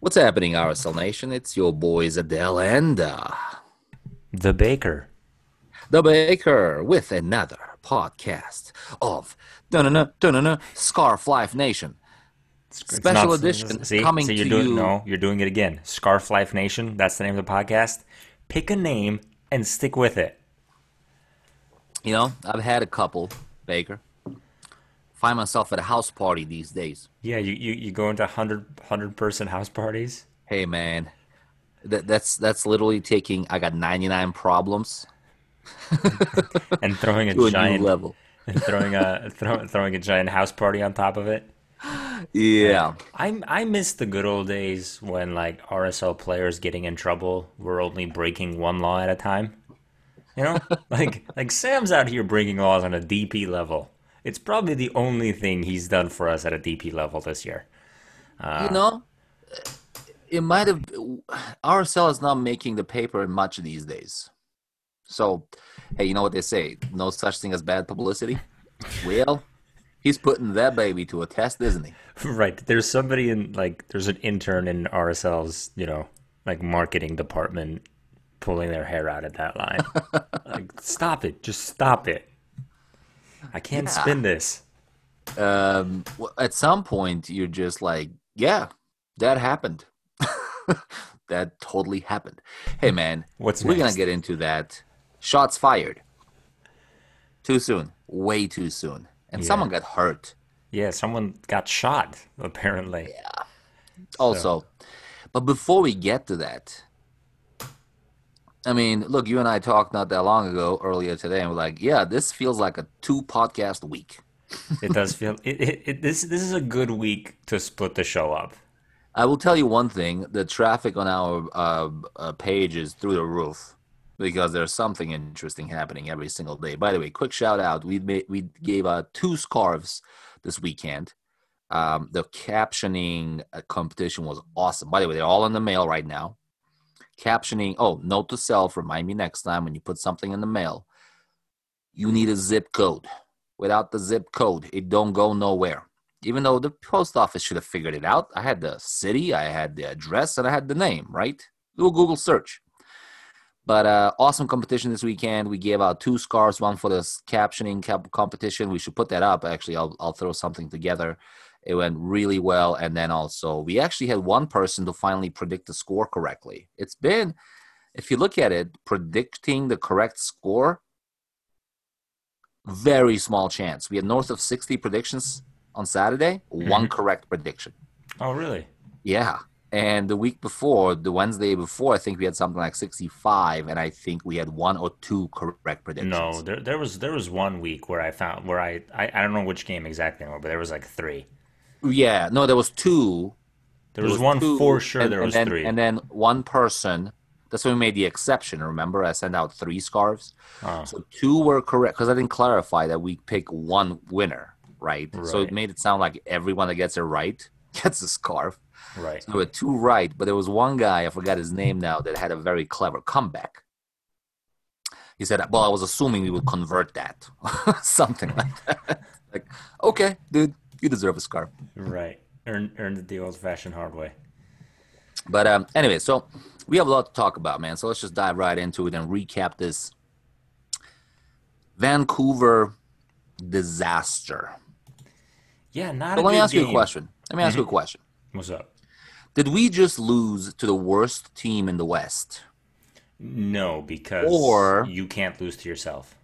What's happening, RSL Nation? It's your boys Adele and uh, The Baker. the Baker with another podcast of Dunna Dunna Scarf Life Nation. It's Special not- edition See, coming see, you're to doing, you- No, you're doing it again. Scarf Life Nation. That's the name of the podcast. Pick a name and stick with it. You know, I've had a couple, Baker. Find myself at a house party these days. Yeah, you, you, you go into 100, 100 person house parties. Hey man, that, that's that's literally taking. I got 99 problems and throwing a a giant level. and throwing a throw, throwing a giant house party on top of it. Yeah, I I miss the good old days when like RSL players getting in trouble were only breaking one law at a time. You know, like like Sam's out here breaking laws on a DP level. It's probably the only thing he's done for us at a DP level this year. you know, it might have. RSL is not making the paper much these days. So, hey, you know what they say? No such thing as bad publicity. Well, he's putting that baby to a test, isn't he? Right. There's somebody in like there's an intern in RSL's, you know, like marketing department pulling their hair out at that line. like stop it. Just stop it. I can't Yeah. spin this. um, at some point you're just like, yeah, that happened. that totally happened. Hey man, What's we're gonna get into that. Shots fired. Too soon. Way too soon. And Yeah. someone got hurt. Yeah, someone got shot, apparently. Yeah. Also, but before we get to that, I mean, look, you and I talked not that long ago, earlier today, and we're like, yeah, this feels like a two podcast week. It does feel it, it, it this this is a good week to split the show up. I will tell you one thing: the traffic on our uh, uh, page is through the roof because there's something interesting happening every single day. By the way, quick shout out: we made, we gave out two scarves this weekend. Um, the captioning uh, competition was awesome. By the way, they're all in the mail right now. Captioning. Oh, note to self: remind me next time when you put something in the mail, you need a zip code. Without the zip code, it don't go nowhere even though the post office should have figured it out. I had the city, I had the address, and I had the name, right? Do a Google search. But uh, awesome competition this weekend. We gave out two scarves, one for the captioning cap- competition. We should put that up. Actually, I'll, I'll throw something together. It went really well. And then also, we actually had one person to finally predict the score correctly. It's been, if you look at it, predicting the correct score, very small chance. We had north of 60 predictions on Saturday, mm-hmm. one correct prediction. Oh, really? Yeah. And the week before, the Wednesday before, I think we had something like 65, and I think we had one or two correct predictions. No, there there was there was one week where I found where I I, I don't know which game exactly anymore, but there was like three. Yeah, no, there was two. There was, one two, for sure. and- there and was then, three. And then one person, that's when we made the exception. Remember, I sent out three scarves. Oh. So two were correct because I didn't clarify that we pick one winner, right? So it made it sound like everyone that gets it right gets a scarf. right. There were two right, but there was one guy, I forgot his name now, that had a very clever comeback. He said, Well, I was assuming we would convert that. Something like that. like, okay, dude, you deserve a scarf. Right. Earned earned it the old fashioned hard way. But um, anyway, so we have a lot to talk about, man. So let's just dive right into it and recap this Vancouver disaster. Yeah, not But let me ask you a question. Let me ask you a question. What's up? Did we just lose to the worst team in the West? No, because Or- you can't lose to yourself.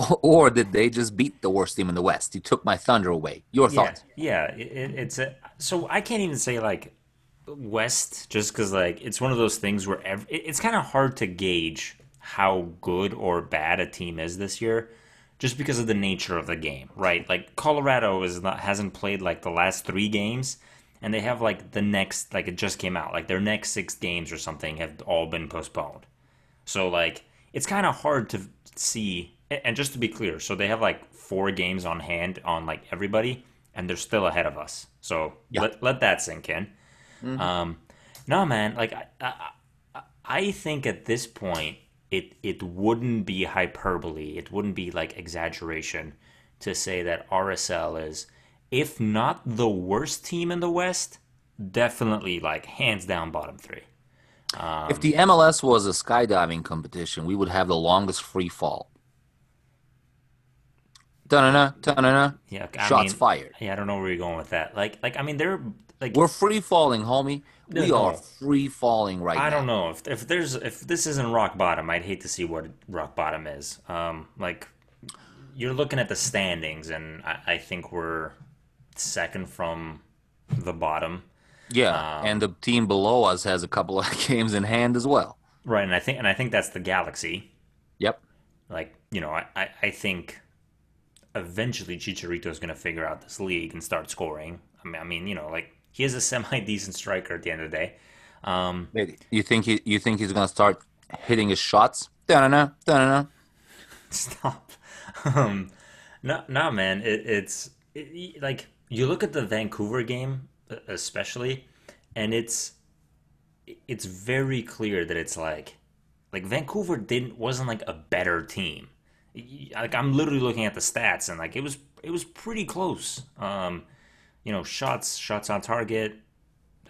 Or did they just beat the worst team in the West? You took my thunder away. Your Yeah, thoughts? yeah. It, it- it's a so I can't even say like West just because like it's one of those things where ev it, it's kind of hard to gauge how good or bad a team is this year, just because of the nature of the game, right? Like Colorado is not hasn't played like the last three games, and they have like the next like it just came out like their next six games or something have all been postponed. So like it's kind of hard to see. And just to be clear, so they have like four games on hand on like everybody, and they're still ahead of us. So Yeah. let let that sink in. Um, no, man, like I, I, I think at this point it it wouldn't be hyperbole. It wouldn't be like exaggeration to say that RSL is, if not the worst team in the West, definitely like hands down bottom three. Um, if the MLS was a skydiving competition, we would have the longest free fall. Da-na-na, da-na-na. Yeah, I Shots mean, fired. Yeah, I don't know where you're going with that. Like, like I mean, they're like We're free falling, homie. We No, are free falling right I now. I don't know if if there's if this isn't rock bottom, I'd hate to see what rock bottom is. Um, like you're looking at the standings, and I, I think we're second from the bottom, Yeah, Um, and the team below us has a couple of games in hand as well. right? And I think and I think that's the Galaxy. Yep. Like you know, I I, I think eventually Chicharito is going to figure out this league and start scoring. I mean, I mean, you know, like he is a semi decent striker at the end of the day. Um, You think he? You think he's gonna start hitting his shots? Da-na-na, da-na-na. Stop. Um, no, no, man. It, it's it, like you look at the Vancouver game, especially, and it's it's very clear that it's like like Vancouver didn't wasn't like a better team. Like I'm literally looking at the stats, and like it was it was pretty close. Um, you know, shots shots on target.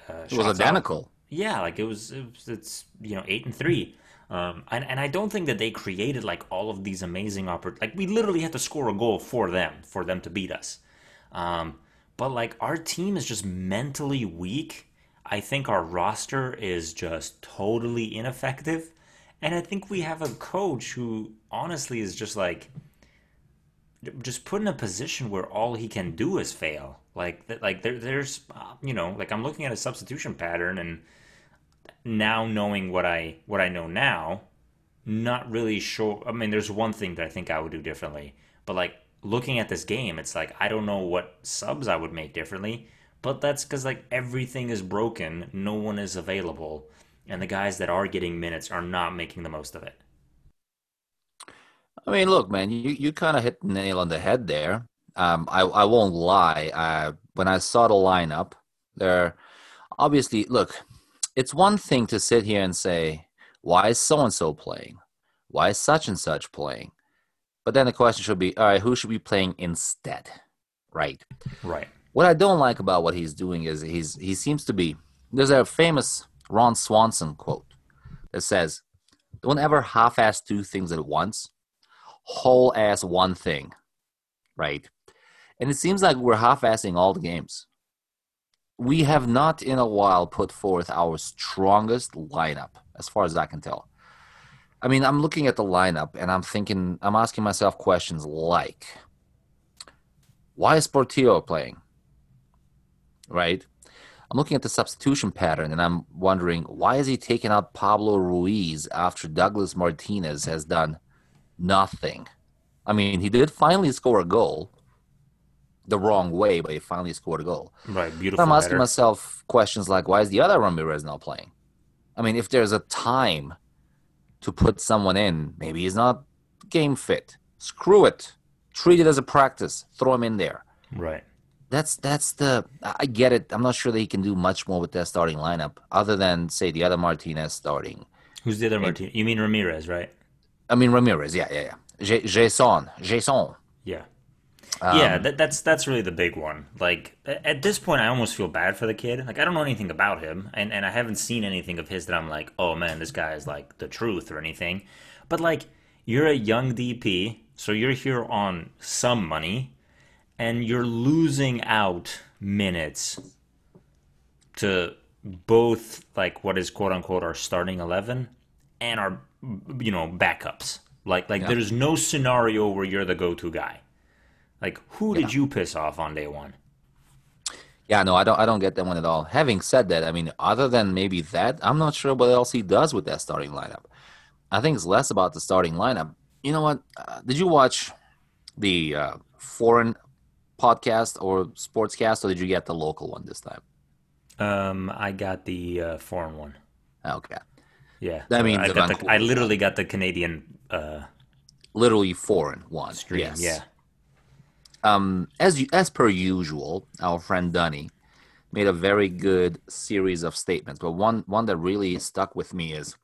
Uh, It was shots out- identical. yeah, like it was, it was it's you know eight and three, um, and and I don't think that they created like all of these amazing oppor- Like we literally had to score a goal for them for them to beat us, um, but like our team is just mentally weak. I think our roster is just totally ineffective, and I think we have a coach who honestly is just like just put in a position where all he can do is fail. Like that, like there, there's, uh, you know, like I'm looking at a substitution pattern, and now knowing what I what I know now, not really sure. I mean, there's one thing that I think I would do differently, but like looking at this game, it's like I don't know what subs I would make differently. But that's because like everything is broken, no one is available, and the guys that are getting minutes are not making the most of it. I mean, look, man, you, you kind of hit the nail on the head there. Um, I I won't lie. Uh, when I saw the lineup, there, obviously, look, it's one thing to sit here and say, why is so and so playing? Why is such and such playing? But then the question should be, all right, who should be playing instead? Right. Right. What I don't like about what he's doing is he's he seems to be there's a famous Ron Swanson quote that says, Don't ever half ass two things at once. Whole ass one thing. Right? And it seems like we're half assing all the games. We have not in a while put forth our strongest lineup, as far as I can tell. I mean, I'm looking at the lineup and I'm thinking, I'm asking myself questions like, why is Portillo playing? Right? I'm looking at the substitution pattern and I'm wondering, why is he taking out Pablo Ruiz after Douglas Martinez has done nothing? I mean, he did finally score a goal the wrong way, but he finally scored a goal. Right. Beautiful. I'm asking header. myself questions like, why is the other Ramirez not playing? I mean, if there's a time to put someone in, maybe he's not game fit. Screw it. Treat it as a practice. Throw him in there. Right. That's that's the I get it. I'm not sure that he can do much more with that starting lineup, other than say the other Martinez starting. Who's the other Martinez? You mean Ramirez, right? I mean Ramirez, yeah, yeah, yeah. J- Jason, Jason. Yeah. Um, yeah, that, that's that's really the big one. Like at this point, I almost feel bad for the kid. Like I don't know anything about him, and and I haven't seen anything of his that I'm like, oh man, this guy is like the truth or anything. But like, you're a young DP, so you're here on some money, and you're losing out minutes to both like what is quote unquote our starting eleven and our you know backups. Like like Yeah. there's no scenario where you're the go-to guy. Like who did you piss off on day one? Yeah, no, I don't. I don't get that one at all. Having said that, I mean, other than maybe that, I'm not sure what else he does with that starting lineup. I think it's less about the starting lineup. You know what? Uh, did you watch the uh, foreign podcast or sportscast, or did you get the local one this time? Um, I got the uh, foreign one. Okay, Yeah, That means I got the, I literally got the Canadian uh, literally foreign one. stream. Yes. Yeah, um, as you, as per usual, our friend Dunny made a very good series of statements, but one one that really stuck with me is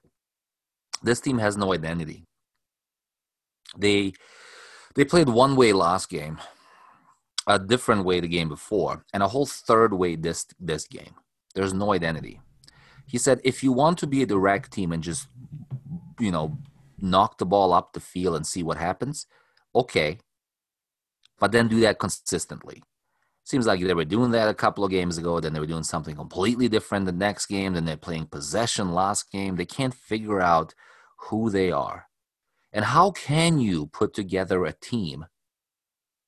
this team has no identity. They they played one way last game, a different way the game before, and a whole third way this this game. There's no identity. He said, if you want to be a direct team and just, you know, knock the ball up the field and see what happens, okay. But then do that consistently. Seems like they were doing that a couple of games ago, then they were doing something completely different the next game, then they're playing possession last game. They can't figure out who they are. And how can you put together a team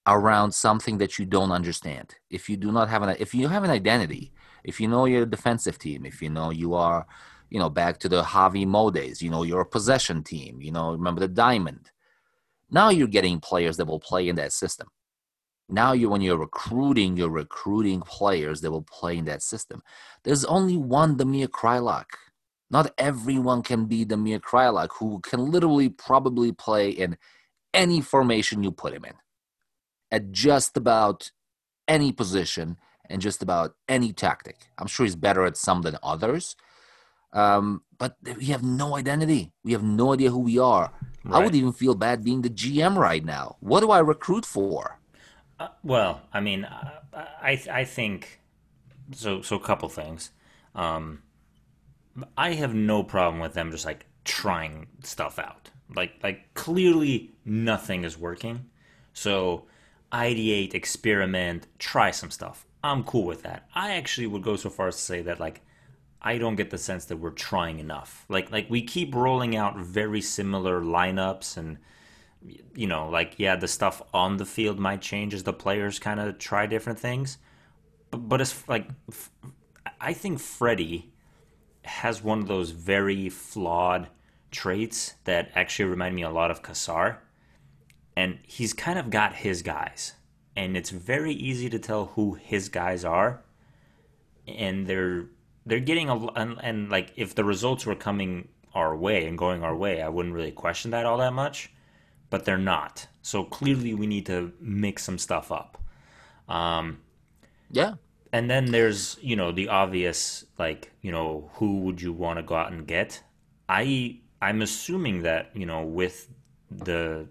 around something that you don't understand? If you do not have an if you have an identity, if you know you're a defensive team, if you know you are, you know, back to the Javi Mo days, you know, you're a possession team, you know, remember the diamond. Now you're getting players that will play in that system. Now you when you're recruiting, you're recruiting players that will play in that system. There's only one Damir Kreilach. Not everyone can be Damir Kreilach, who can literally probably play in any formation you put him in. At just about any position and just about any tactic. I'm sure he's better at some than others. Um, but we have no identity. We have no idea who we are. Right. I would even feel bad being the GM right now. What do I recruit for? Uh, well, I mean, uh, I I think so. So a couple things. Um, I have no problem with them just like trying stuff out. Like like clearly nothing is working. So ideate, experiment, try some stuff. I'm cool with that. I actually would go so far as to say that like I don't get the sense that we're trying enough. Like like we keep rolling out very similar lineups and you know, like yeah, the stuff on the field might change as the players kind of try different things. But, but it's like I think Freddie has one of those very flawed traits that actually remind me a lot of Cassar. And he's kind of got his guys. And it's very easy to tell who his guys are. And they're they're getting a and, and like if the results were coming our way and going our way, I wouldn't really question that all that much but they're not. So clearly, we need to mix some stuff up. Um, yeah. And then there's you know the obvious like you know who would you want to go out and get? I I'm assuming that you know with the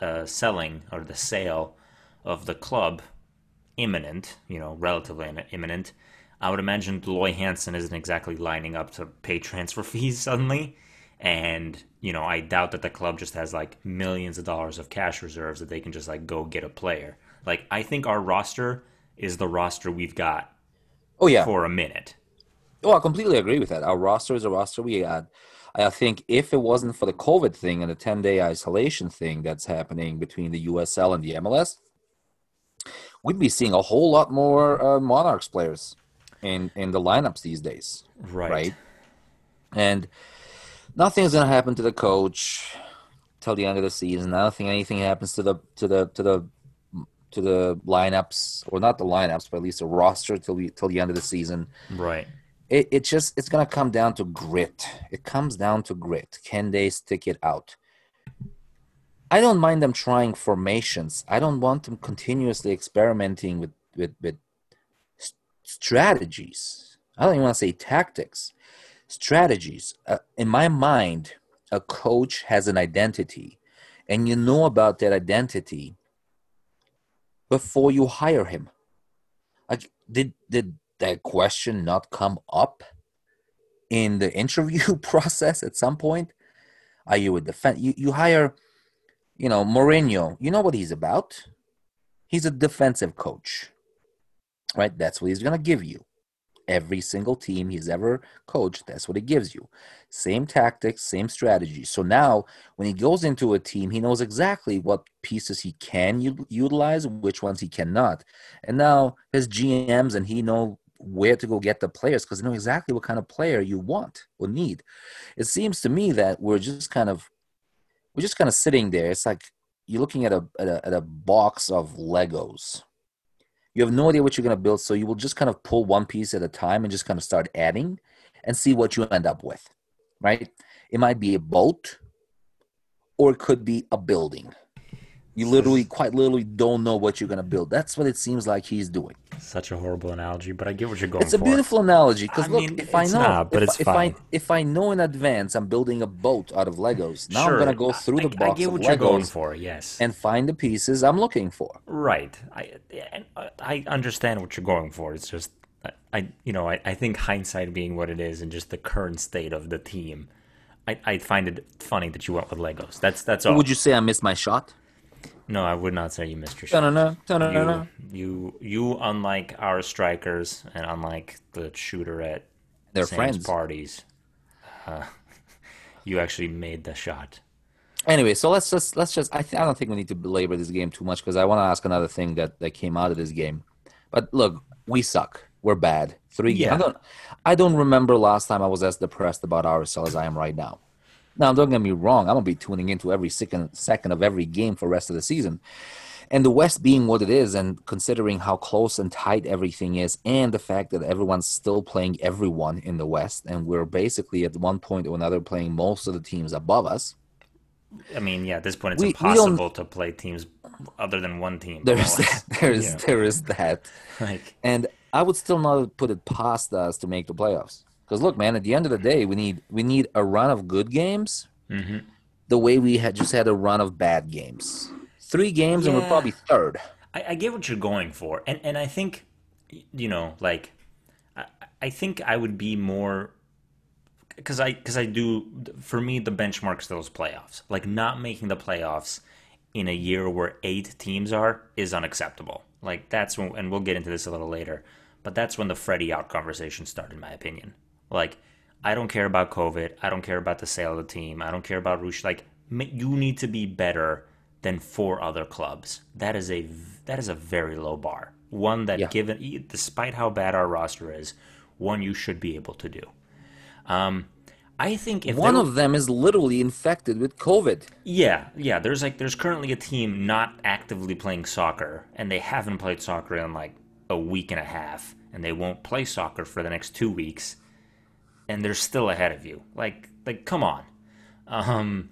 uh, selling or the sale of the club imminent, you know, relatively imminent. I would imagine Dell Hansen isn't exactly lining up to pay transfer fees suddenly. And, you know, I doubt that the club just has like millions of dollars of cash reserves that they can just like go get a player. Like, I think our roster is the roster we've got oh, yeah. for a minute. Oh, I completely agree with that. Our roster is a roster we had. I think if it wasn't for the COVID thing and the 10 day isolation thing that's happening between the USL and the MLS, we'd be seeing a whole lot more uh, Monarchs players in, in the lineups these days. Right. Right. And nothing's going to happen to the coach till the end of the season. I don't think anything happens to the to the to the to the lineups or not the lineups, but at least the roster till we till the end of the season. Right. It it just it's gonna come down to grit. It comes down to grit. Can they stick it out? I don't mind them trying formations. I don't want them continuously experimenting with with with strategies. I don't even want to say tactics strategies. Uh, in my mind, a coach has an identity, and you know about that identity before you hire him. Like, did did that question not come up in the interview process at some point? Are you a defense? You you hire, you know, Mourinho. You know what he's about. He's a defensive coach, right? That's what he's gonna give you every single team he's ever coached. That's what he gives you. Same tactics, same strategy. So now, when he goes into a team, he knows exactly what pieces he can u- utilize, which ones he cannot. And now his GMs and he know where to go get the players because they know exactly what kind of player you want or need. It seems to me that we're just kind of we're just kind of sitting there. It's like you're looking at a, at a, at a box of Legos you have no idea what you're going to build so you will just kind of pull one piece at a time and just kind of start adding and see what you end up with right it might be a boat or it could be a building you literally quite literally don't know what you're going to build that's what it seems like he's doing such a horrible analogy but i get what you're going it's a for. beautiful analogy because look mean, if i know not, but if, it's if fine. i if i know in advance i'm building a boat out of legos now sure. i'm going to go through I, the box I get what of you're legos going for yes and find the pieces i'm looking for right i uh, i understand what you're going for it's just I you know I, I think hindsight being what it is and just the current state of the team, I, I find it funny that you went with Legos. That's that's all. Would you say I missed my shot? No, I would not say you missed your shot. Ta-na-na, ta-na-na-na. You, you, you, unlike our strikers and unlike the shooter at They're Sam's friends. parties, uh, you actually made the shot. Anyway, so let's just let's just. I, th- I don't think we need to belabor this game too much because I want to ask another thing that that came out of this game. But look, we suck. We're bad. Three. Yeah. I don't. I don't remember last time I was as depressed about ourselves as I am right now. Now, don't get me wrong. I'm gonna be tuning into every second second of every game for the rest of the season. And the West being what it is, and considering how close and tight everything is, and the fact that everyone's still playing everyone in the West, and we're basically at one point or another playing most of the teams above us. I mean, yeah, at this point it's We- we impossible to play teams other than one team. There's that, there's yeah. there is that, like and I would still not put it past us to make the playoffs. Because look, man, at the end of the day, we need we need a run of good games, Mhm. the way we had just had a run of bad games. Three games, and we're probably third. I, I get what you're going for, and and I think, you know, like, I, I think I would be more, because I because I do for me the benchmark's those playoffs. Like not making the playoffs in a year where eight teams are is unacceptable. Like that's when, and we'll get into this a little later, but that's when the Freddie out conversation started, in my opinion. Like, I don't care about COVID. I don't care about the sale of the team. I don't care about Rush. Like, you need to be better than four other clubs. That is a that is a very low bar. One that, Yeah. given e, despite how bad our roster is, one you should be able to do. Um, I think if One of them is literally infected with COVID. yeah, yeah. There's like there's currently a team not actively playing soccer, and they haven't played soccer in like a week and a half, and they won't play soccer for the next two weeks, and they're still ahead of you. Like, like, come on. Um.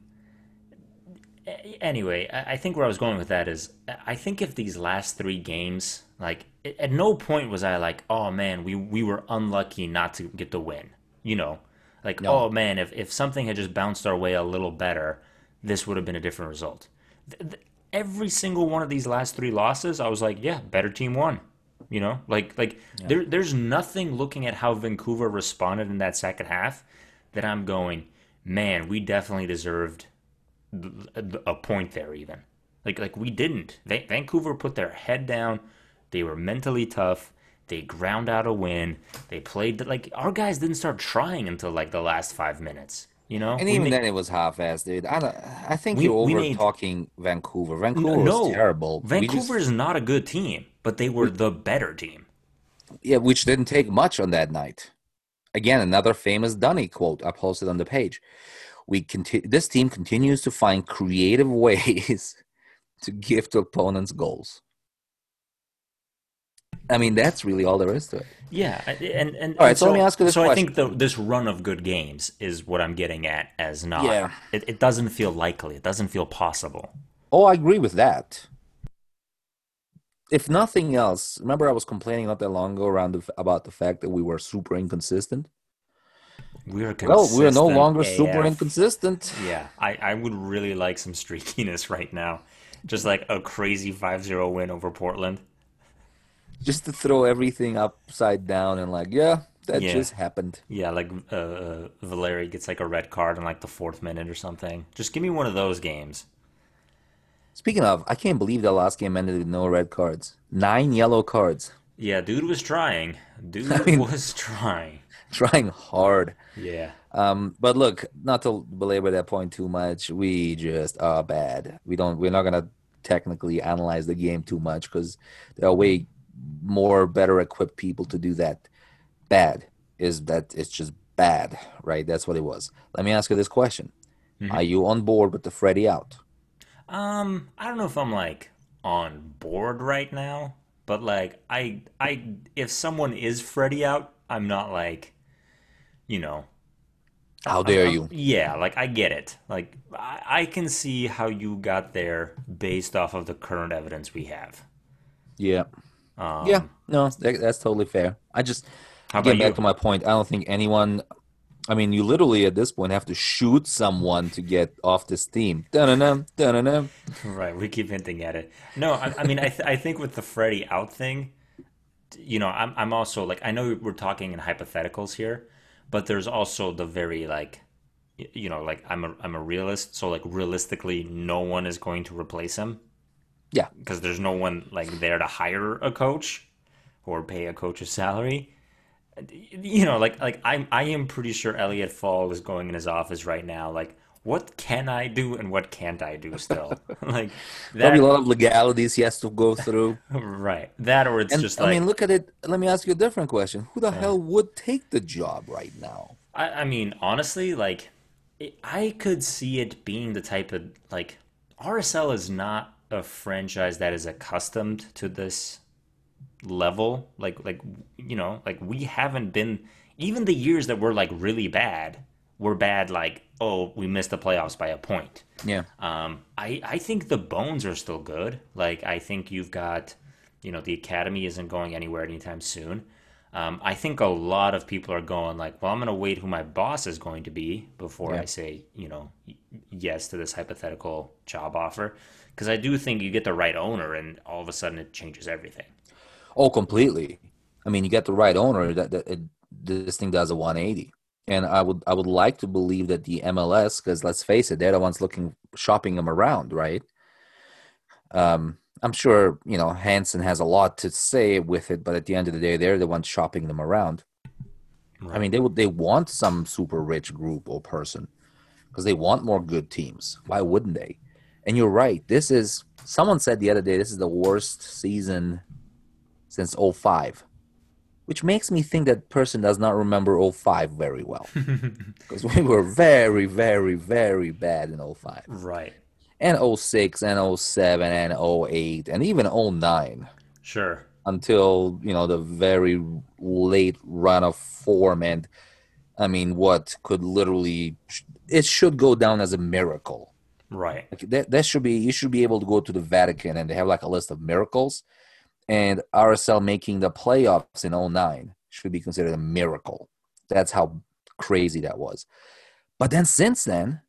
Anyway, I think where I was going with that is, I think if these last three games, like, at no point was I like, oh man, we we were unlucky not to get the win. You know, like, No. oh man, if if something had just bounced our way a little better, this would have been a different result. Th- th- every single one of these last three losses, I was like, yeah, better team won. You know, like like there there's nothing looking at how Vancouver responded in that second half that I'm going, man, we definitely deserved a point there even. Like like we didn't. Va- Vancouver put their head down. They were mentally tough. They ground out a win. They played like our guys didn't start trying until like the last five minutes. You know, And even ma- then, it was half-assed, dude. I, don't, I think We- you're over talking Vancouver. Vancouver no, was terrible. We just- Vancouver is not a good team, but they were the better team. yeah, which didn't take much on that night. Again, another famous Dunny quote I posted on the page. We conti- This team continues to find creative ways to gift to opponents goals. I mean, that's really all there is to it. Yeah, and and All right, and so let me ask you this So I think the, this run of good games is what I'm getting at as not. Yeah. It, it doesn't feel likely. It doesn't feel possible. Oh, I agree with that. If nothing else, remember I was complaining not that long ago around the, about the fact that we were super inconsistent. We're Well, we're no consistent longer super inconsistent. Yeah, I, I would really like some streakiness right now. Just like a crazy 5-0 win over Portland. Just to throw everything upside down and like, yeah, that Yeah. just happened. Yeah, like uh, Valeri gets like a red card in like the fourth minute or something. Just give me one of those games. Speaking of, I can't believe the last game ended with no red cards. Nine yellow cards. Yeah, dude was trying. Dude I mean- was trying. Trying hard. Yeah. Um, but look, not to belabor that point too much, we just are bad. We don't. We're not gonna technically analyze the game too much because there are way more better equipped people to do that. Bad is that it's just bad, right? That's what it was. Let me ask you this question: Are you on board with the Freddy out? Um, I don't know if I'm like on board right now, but like I I if someone is Freddy out, I'm not like you know How dare I'm- you? Yeah, like I get it. Like I, I can see how you got there based off of the current evidence we have. Yeah, Um, yeah. No, that, that's totally fair. I just How Getting back you? to my point, I don't think anyone. I mean, you literally at this point have to shoot someone to get off this team. Dun-dun-dun, dun-dun-dun. Right, we keep hinting at it. No, I, I mean, I, th- I think with the Freddy out thing, you know, I'm I'm also like I know we're talking in hypotheticals here, but there's also the very like you know, like I'm a I'm a realist, so like realistically no one is going to replace him. Yeah. Because there's no one like there to hire a coach or pay a coach's salary. You know, like like I'm I am pretty sure Elliot Fall is going in his office right now, like what can I do and what can't I do still? like that, Probably a lot of legalities he has to go through. right. That or it's and, just I like mean, look at it. Let me ask you a different question. Who the yeah. hell would take the job right now? I, I mean, honestly, like it, I could see it being the type of like RSL is not a franchise that is accustomed to this level. Like like you know, like we haven't been even the years that were like really bad were bad like oh we missed the playoffs by a point. Yeah. Um I I think the bones are still good. Like I think you've got you know the academy isn't going anywhere anytime soon. Um, I think a lot of people are going like, well, I'm going to wait who my boss is going to be before yeah. I say, you know, yes to this hypothetical job offer, because I do think you get the right owner, and all of a sudden it changes everything. Oh, completely. I mean, you get the right owner that, that it, this thing does a 180, and I would I would like to believe that the MLS, because let's face it, they're the ones looking shopping them around, right? Um, I'm sure you know Hansen has a lot to say with it, but at the end of the day, they're the ones shopping them around. Right. I mean, they would they want some super rich group or person because they want more good teams. Why wouldn't they? And you're right. This is someone said the other day this is the worst season since 05 which makes me think that person does not remember 05 very well. Because we were very very very bad in 05 right. And 06 and 07 and 08 and even 09 sure. Until you know the very late run of form and i mean what could literally it should go down as a miracle. Right. Like that, that should be you should be able to go to the vatican and they have like a list of miracles and rsl making the playoffs in 09 should be considered a miracle that's how crazy that was but then since then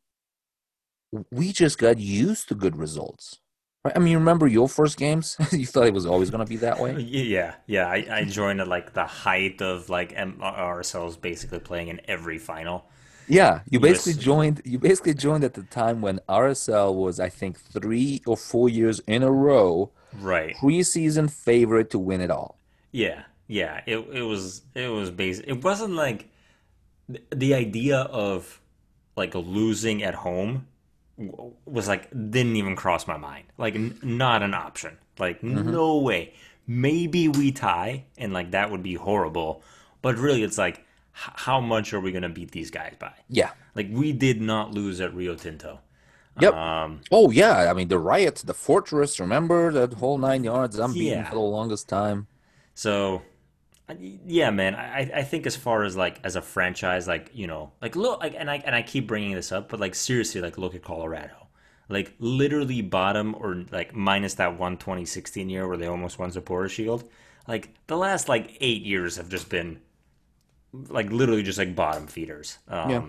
we just got used to good results. Right? I mean, remember your first games? you thought it was always going to be that way. Yeah, yeah. I, I joined at like the height of like ourselves basically playing in every final. Yeah, you basically joined. You basically joined at the time when RSL was, I think, three or four years in a row, right? Preseason favorite to win it all. Yeah, yeah. It it was it was basic. It wasn't like the idea of like losing at home was like didn't even cross my mind. Like n- not an option. Like mm-hmm. no way. Maybe we tie and like that would be horrible. But really it's like h- how much are we going to beat these guys by? Yeah. Like we did not lose at Rio Tinto. Yep. Um, oh yeah, I mean the riots, the fortress. Remember that whole nine yards? I'm beaten yeah. for the longest time. So yeah man I, I think as far as like as a franchise like you know like look like and i and i keep bringing this up but like seriously like look at colorado like literally bottom or like minus that one 2016 year where they almost won supporter shield like the last like eight years have just been like literally just like bottom feeders um yeah.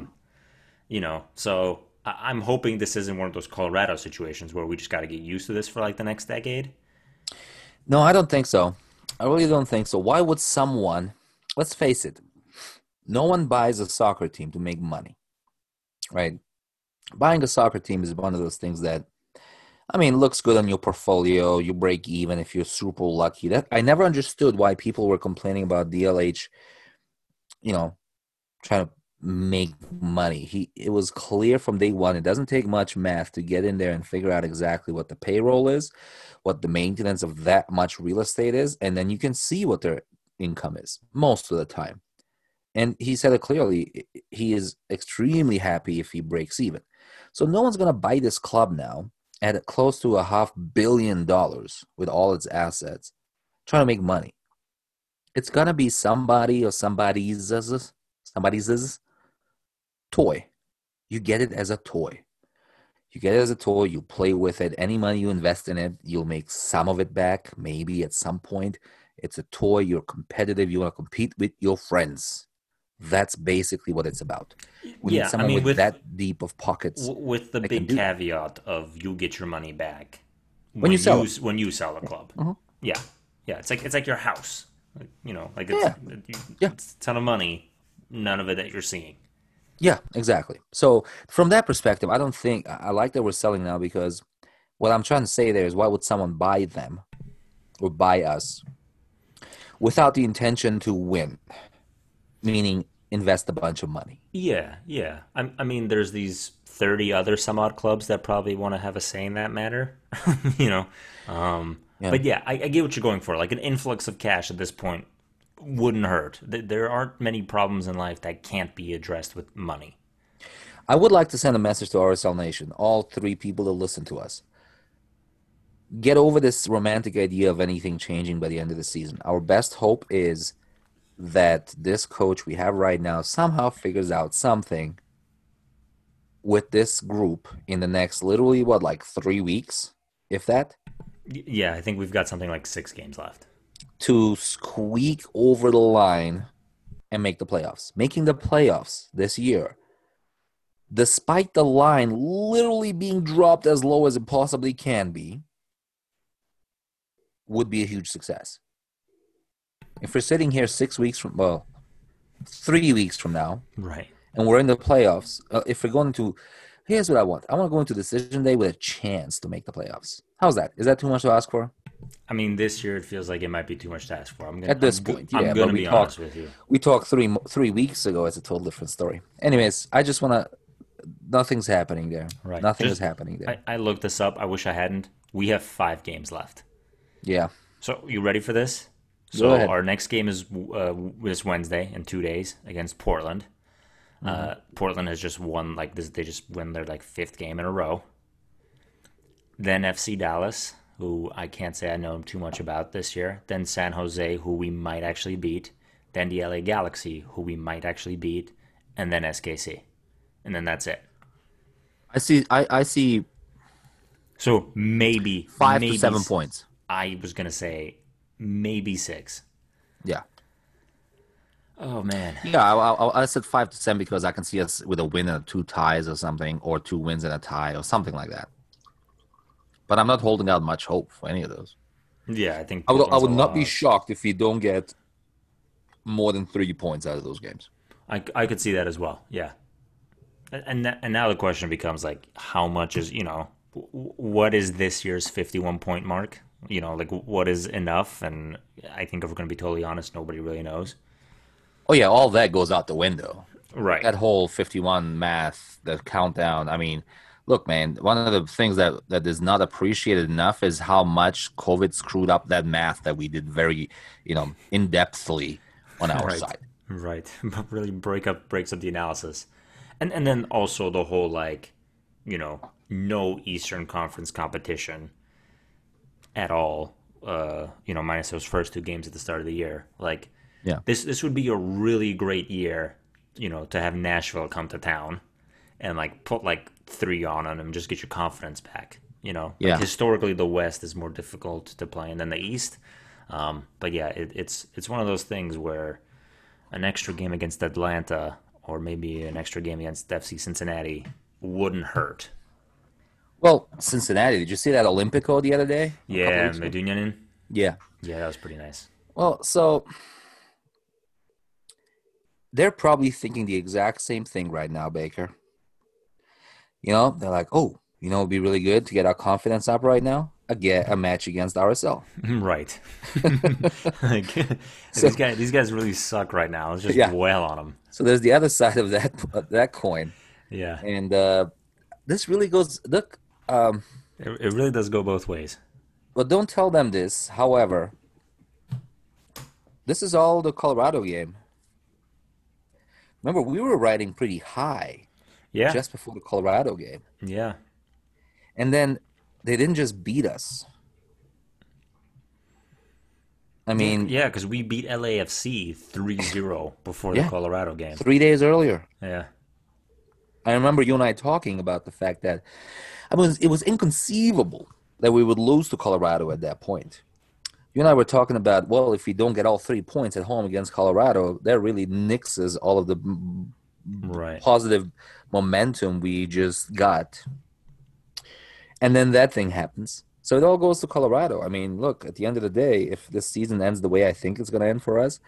you know so i'm hoping this isn't one of those colorado situations where we just got to get used to this for like the next decade no i don't think so I really don't think so. Why would someone, let's face it, no one buys a soccer team to make money, right? Buying a soccer team is one of those things that, I mean, looks good on your portfolio. You break even if you're super lucky. That I never understood why people were complaining about DLH, you know, trying to make money. He it was clear from day one. It doesn't take much math to get in there and figure out exactly what the payroll is, what the maintenance of that much real estate is, and then you can see what their income is most of the time. And he said it clearly. He is extremely happy if he breaks even. So no one's gonna buy this club now at close to a half billion dollars with all its assets, trying to make money. It's gonna be somebody or somebody's somebody's toy. You get it as a toy. You get it as a toy, you play with it. Any money you invest in it, you'll make some of it back, maybe at some point. It's a toy, you're competitive, you want to compete with your friends. That's basically what it's about. We yeah, need someone I mean, with, with, that deep of pockets. With the big caveat of you get your money back when, when you sell you, when you sell a club. Uh-huh. Yeah, yeah. It's like it's like your house. You know, like it's, Yeah. Yeah. it's a ton of money, none of it that you're seeing. Yeah, exactly. So from that perspective, I don't think I like that we're selling now because what I'm trying to say there is why would someone buy them or buy us without the intention to win, meaning invest a bunch of money. Yeah, yeah. I, I mean, there's these 30 other some odd clubs that probably want to have a say in that matter, you know. Um, Yeah. But yeah, I, I get what you're going for. Like an influx of cash at this point wouldn't hurt. There aren't many problems in life that can't be addressed with money. I would like to send a message to RSL Nation, all three people that listen to us. Get over this romantic idea of anything changing by the end of the season. Our best hope is that this coach we have right now somehow figures out something with this group in the next literally what like 3 weeks if that Yeah, I think we've got something like six games left. To squeak over the line and make the playoffs. Making the playoffs this year, despite the line literally being dropped as low as it possibly can be, would be a huge success. If we're sitting here six weeks from, well, three weeks from now, Right. and we're in the playoffs, uh, if we're going to, here's what I want I want to go into decision day with a chance to make the playoffs. How's that? Is that too much to ask for? I mean, this year it feels like it might be too much to ask for. I'm gonna, At this I'm point, yeah, I'm but gonna be honest with you. we talked three three weeks ago. It's a total different story. Anyways, I just want to. Nothing's happening there. Right. Nothing Just- is happening there. I, I looked this up. I wish I hadn't. We have five games left. yeah. So you ready for this? So our next game is uh, this Wednesday in two days against Portland. Uh, Mm-hmm. Portland has just won like this. They just win their like fifth game in a row. Then FC Dallas, who I can't say I know too much about this year. Then San Jose, who we might actually beat. Then the LA Galaxy, who we might actually beat, and then SKC, and then that's it. I see. I, I see So maybe five maybe to seven points. I was gonna say maybe six. Yeah. Oh man. Yeah. I, I, I said five to seven because I can see us with a win and two ties or something, or two wins and a tie or something like that. But I'm not holding out much hope for any of those. Yeah, I think I would. I would not be shocked if we don't get more than three points out of those games. I, I could see that as well. Yeah, and and, that- and now the question becomes like, how much is you know, what is this year's fifty-one point mark? You know, like what is enough? And I think if we're going to be totally honest, nobody really knows. Oh yeah, all that goes out the window. Right. that whole 51 math, the countdown. I mean, look, man, one of the things that that is not appreciated enough is how much COVID screwed up that math that we did very, you know, in depthly on our Right. side. Right. But really break up breaks up the analysis. And and then also the whole like, you know, no Eastern Conference competition at all. Uh, you know, minus those first two games at the start of the year. Like Yeah. this this would be a really great year, you know, to have Nashville come to town and like put like three on them and just get your confidence back. You know, Yeah. Like, historically the West is more difficult to play in than the East. Um, but yeah, it, it's it's one of those things where an extra game against Atlanta or maybe an extra game against FC Cincinnati wouldn't hurt. Well, Cincinnati, did you see that Olimpico the other day? Yeah, weeks? Medunjanin. Yeah. Yeah, that was pretty nice. Well, so they're probably thinking the exact same thing right now, Baker. You know, they're like, oh, you know, it'd be really good to get our confidence up right now. A get a match against RSL. right. like, So- these guys, these guys really suck right now. Let's just Yeah. wail on them. So there's the other side of that of that coin, Yeah, and uh, this really goes. Look, um, it, it really does go both ways. but don't tell them this. However, this is all the Colorado game. Remember, we were riding pretty high Yeah, just before the Colorado game. yeah, And then they didn't just beat us. I mean, yeah. Because we beat LAFC 3-0 before Yeah. the Colorado game. three days earlier. Yeah, I remember you and I talking about the fact that I mean, it was inconceivable that we would lose to Colorado at that point. You and I were talking about, well, if we don't get all three points at home against Colorado, that really nixes all of the right. positive momentum we just got. And then that thing happens. So it all goes to Colorado. I mean, look, at the end of the day, if this season ends the way I think it's going to end for us,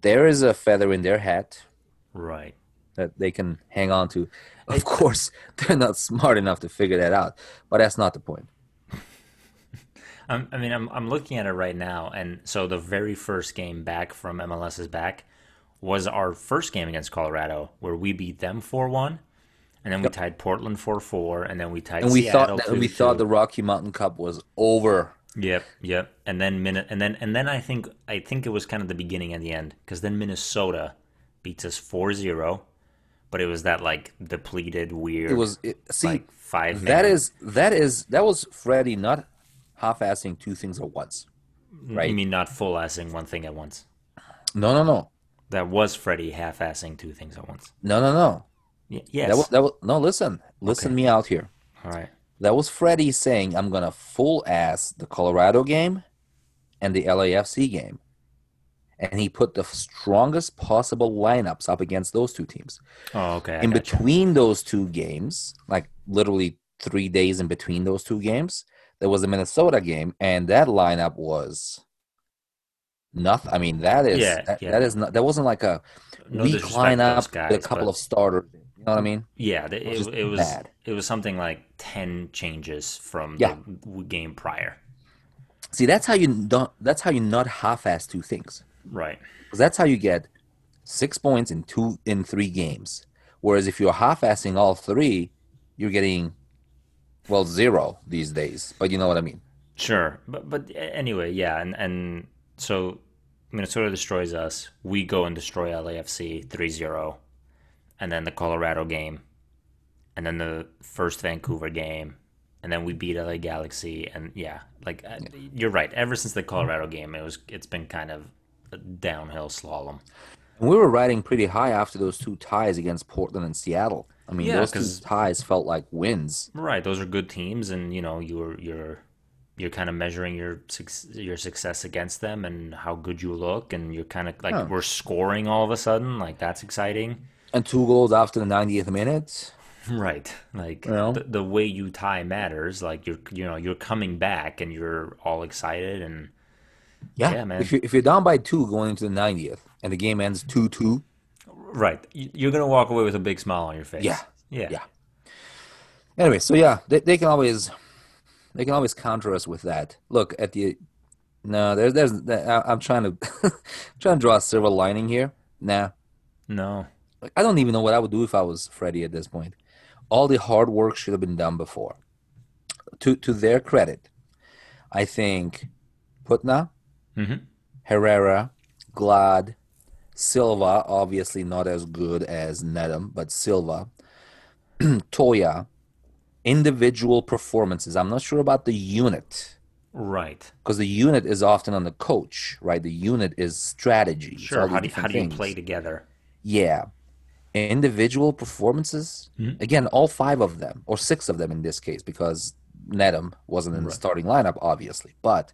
there is a feather in their hat Right. that they can hang on to. Of course, they're not smart enough to figure that out, but that's not the point. I'm, I mean, I'm I'm looking at it right now, and so the very first game back from MLS is back was our first game against Colorado, where we beat them four one, and then we tied Portland four four, and then we tied And we Seattle thought that, we thought the Rocky Mountain Cup was over. Yep, yep. And then minute, and then and then I think I think it was kind of the beginning and the end because then Minnesota beats us 4-0, but it was that like depleted, weird. It was it, see like five. that minute- is that is that was Freddie not half-assing two things at once. right. You mean not full assing one thing at once? No, no, no, That was Freddie half assing two things at once. no, no, no. Y- yes. That was, that was no. Listen, listen me out here. All right. That was Freddie saying, "I'm gonna full ass the Colorado game and the LAFC game," and he put the strongest possible lineups up against those two teams. Oh, okay. I in between those two games, like literally three days in between those two games, there was a Minnesota game, and that lineup was nothing. I mean, that is Yeah, that, yeah. that is not that wasn't like a No to those lineup guys, a couple but- of starters. You know what I mean? Yeah, was it, just it was bad. it was something like ten changes from Yeah. the game prior. See, that's how you don't. That's how you not half-ass two things. Right. Because that's how you get six points in two in three games. Whereas if you're half-assing all three, you're getting well zero these days. But you know what I mean? Sure. But but anyway, yeah, and and so Minnesota destroys us. We go and destroy LAFC 3-0. And then the Colorado game. And then the first Vancouver game. And then we beat LA Galaxy and yeah, like uh, you're right. Ever since the Colorado game, it was it's been kind of a downhill slalom. And we were riding pretty high after those two ties against Portland and Seattle. I mean, Yeah, those two ties felt like wins. Right, those are good teams, and you know you're you're you're kind of measuring your your success against them and how good you look, and you're kind of like Yeah. we're scoring all of a sudden, like that's exciting. And two goals after the 90th minute. Right, like Well. the, the way you tie matters. Like you're you know you're coming back and you're all excited and Yeah, Yeah, man. If, you, if you're down by two going into the 90th and the game ends 2 2, right, you- you're gonna walk away with a big smile on your face. Yeah, yeah, yeah. Anyway, so yeah, they, they can always they can always counter us with that. Look at the no, there's there's I'm trying to trying to draw a silver lining here. Nah, No, like, I don't even know what I would do if I was Freddie at this point. All the hard work should have been done before. To to their credit, I think Putna, Mhm. Herrera, Glad, Silva, obviously not as good as Nedum, but Silva, Toia, individual performances. I'm not sure about the unit right. because the unit is often on the coach, right? The unit is strategy. Sure. How do you, how do you things. play together? Yeah. Individual performances, Mhm. again, all five of them, or six of them in this case, because Nedum wasn't in the starting lineup, obviously. But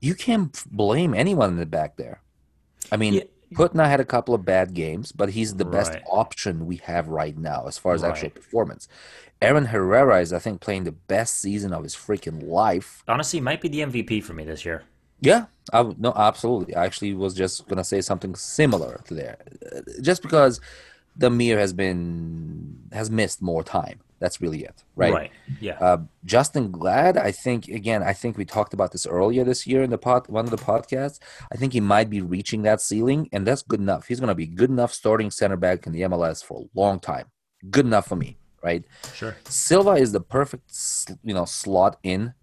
you can't blame anyone in the back there. I mean, Yeah. Putna had a couple of bad games, but he's the best option we have right now as far as actual performance. Aaron Herrera is, I think, playing the best season of his freaking life. Honestly, might be the MVP for me this year. Yeah, I no, absolutely. I actually was just gonna say something similar to there, Uh, just because the Demir has been has missed more time. That's really it, right? Right. Yeah. Uh, Justen Glad, I think again, I think we talked about this earlier this year in the pod, one of the podcasts. I think he might be reaching that ceiling, and that's good enough. He's gonna be good enough starting center back in the MLS for a long time. Good enough for me, right? sure. Silva is the perfect, you know, slot in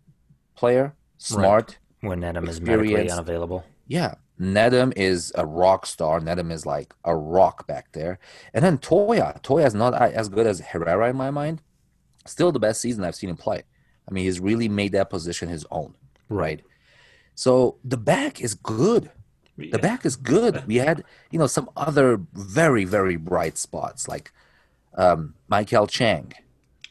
player, smart. When Nedum is medically unavailable. Yeah. Nedum is a rock star. Nedum is like a rock back there. And then Toia. Toia is not as good as Herrera in my mind. Still the best season I've seen him play. I mean, he's really made that position his own, right? So the back is good. Yeah. The back is good. We had, you know, some other very, very bright spots like um, Maikel Chang.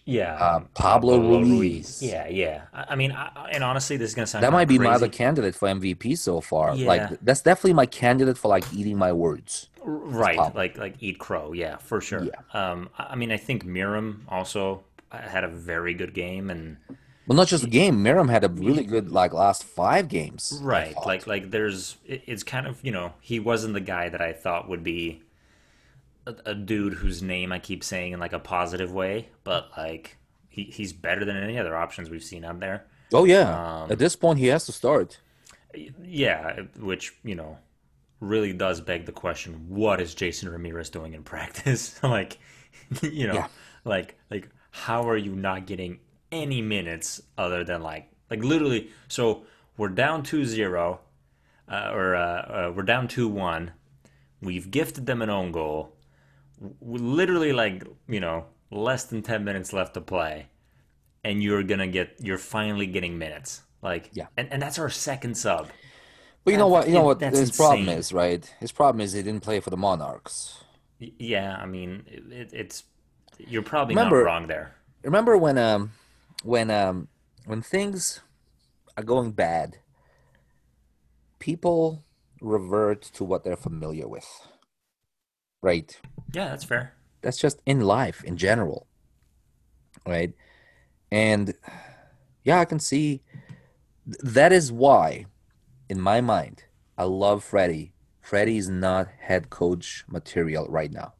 Yeah, Uh, um, Pablo Ruiz. Yeah, yeah. I, I mean, I, and honestly, this is gonna sound That might be my other candidate for MVP so far. Yeah. Like that's definitely my candidate for like eating my words. right? Like like eat crow. Yeah, for sure. Yeah. Um, I mean, I think Meram also had a very good game, and Well, not just a game. Meram had a really good like last five games. Right. Like like there's it, it's kind of, you know, he wasn't the guy that I thought would be a, a dude whose name I keep saying in like a positive way, but like he, he's better than any other options we've seen out there. Oh yeah. At this point, he has to start. Yeah, which, you know, really does beg the question, what is Jason Ramirez doing in practice? like, you know, Yeah. like like how are you not getting any minutes other than like like literally so we're down 2-0 uh, or uh, uh, we're down 2-1. We've gifted them an own goal. Literally like, you know, less than 10 minutes left to play and you're to get you're finally getting minutes. Like Yeah. and, and that's our second sub. But you know what? You know what his problem is, right? His problem is he didn't play for the Monarchs. Yeah, I mean, it, it, it's you're probably Remember- not wrong there. Remember when um when um when things are going bad, people revert to what they're familiar with. Right? Yeah, that's fair. That's just in life in general. Right? And yeah, I can see that is why in my mind I love Freddie. Freddie is not head coach material right now.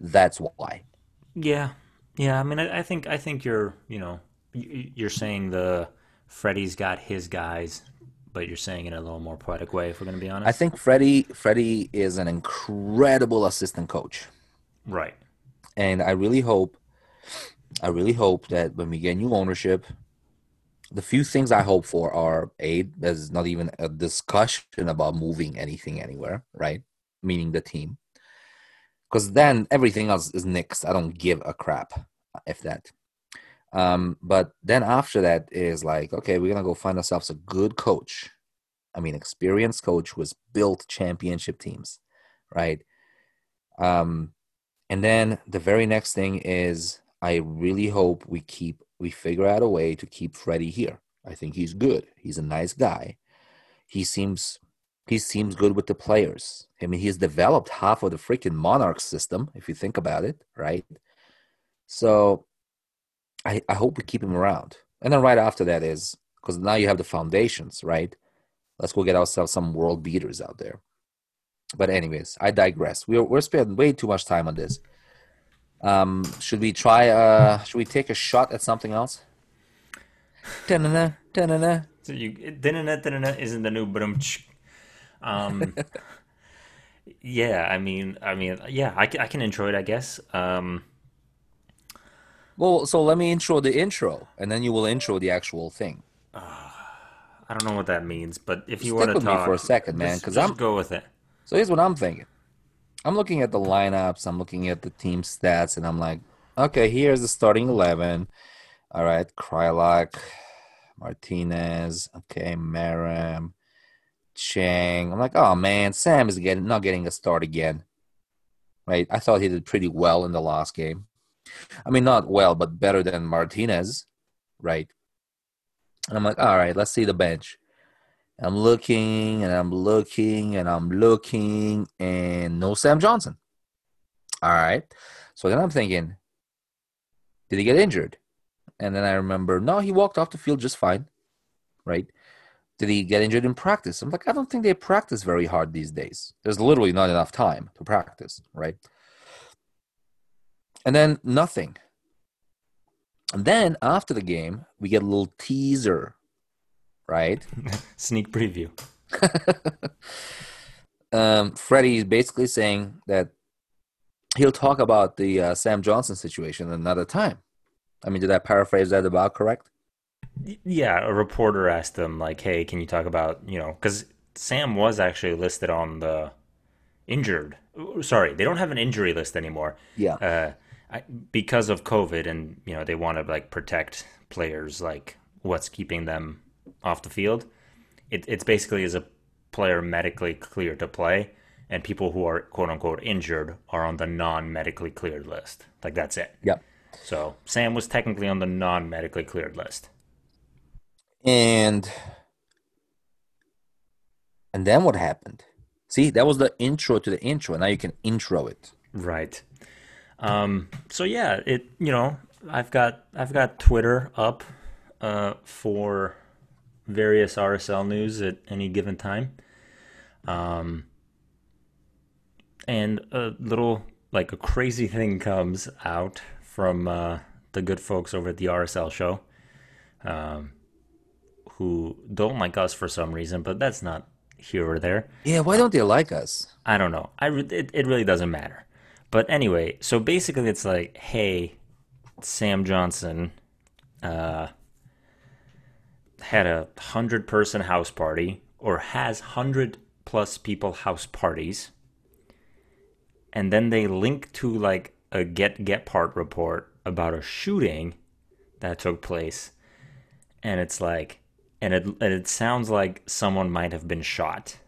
That's why. Yeah, yeah. I mean, I, I think I think you're you know you're saying the Freddie's got his guys, but you're saying it in a little more poetic way. If we're gonna be honest, I think Freddie Freddie is an incredible assistant coach. right. And I really hope I really hope that when we get new ownership, the few things I hope for are a there's not even a discussion about moving anything anywhere, right? Meaning the team. Because then everything else is nixed. I don't give a crap if that. Um, but then after that is like, okay, we're gonna go find ourselves a good coach. I mean, experienced coach who has built championship teams, right? Um, and then the very next thing is I really hope we keep we figure out a way to keep Freddie here. I think he's good. He's a nice guy. He seems he seems good with the players. I mean, he's developed half of the freaking Monarch system, if you think about it, right? So I I hope we keep him around. And then right after that is because now you have the foundations, right? Let's go get ourselves some world beaters out there. But anyways, I digress. We're we're spending way too much time on this. Um, should we try? Uh, should we take a shot at something else? Da-na-na, da-na-na. So you dinna dinna isn't the new brum. Um, yeah, I mean, I mean, yeah, I, I can enjoy it, I guess. Um, Well, so let me intro the intro, and then you will intro the actual thing. Ah, I don't know what that means, but if you Stick want to with me talk for a second, man, 'cause I'm- go with it. So here's what I'm thinking. I'm looking at the lineups. I'm looking at the team stats, and I'm like, okay, here's the starting eleven. All right, Kreilach, Martinez, okay, Meram, Chang. I'm like, oh man, Sam is getting not getting a start again. Right? I thought he did pretty well in the last game. I mean, not well, but better than Martinez, right? And I'm like, all right, let's see the bench. I'm looking and I'm looking and I'm looking and no Sam Johnson. All right. So then I'm thinking, did he get injured? And then I remember, no, he walked off the field just fine. Right. Did he get injured in practice? I'm like, I don't think they practice very hard these days. There's literally not enough time to practice. Right. And then nothing. And then after the game, we get a little teaser. Right. Sneak preview. um, Freddie is basically saying that he'll talk about the uh, Sam Johnson situation another time. I mean, did I paraphrase that about correct? Yeah, a reporter asked him like, "Hey, can you talk about you know?" Because Sam was actually listed on the injured. Sorry, they don't have an injury list anymore. Yeah. Uh, I, because of COVID, and you know they want to like protect players, like what's keeping them off the field. It, it's basically is a player medically cleared to play, and people who are quote unquote injured are on the non-medically cleared list. Like that's it. Yep. So Sam was technically on the non-medically cleared list. And and then what happened? See, that was the intro to the intro. Now you can intro it. Right. Um, so yeah, it you know I've got I've got Twitter up uh, for various RSL news at any given time. Um, and a little like a crazy thing comes out from uh, the good folks over at the RSL show, um, who don't like us for some reason, but that's not here or there. Yeah, why don't they like us? I don't know. I re- it, it really doesn't matter. But anyway, so basically, it's like, hey, Sam Johnson uh, had a hundred person house party, or has hundred plus people house parties, and then they link to like a Get Gephardt report about a shooting that took place, and it's like, and it and it sounds like someone might have been shot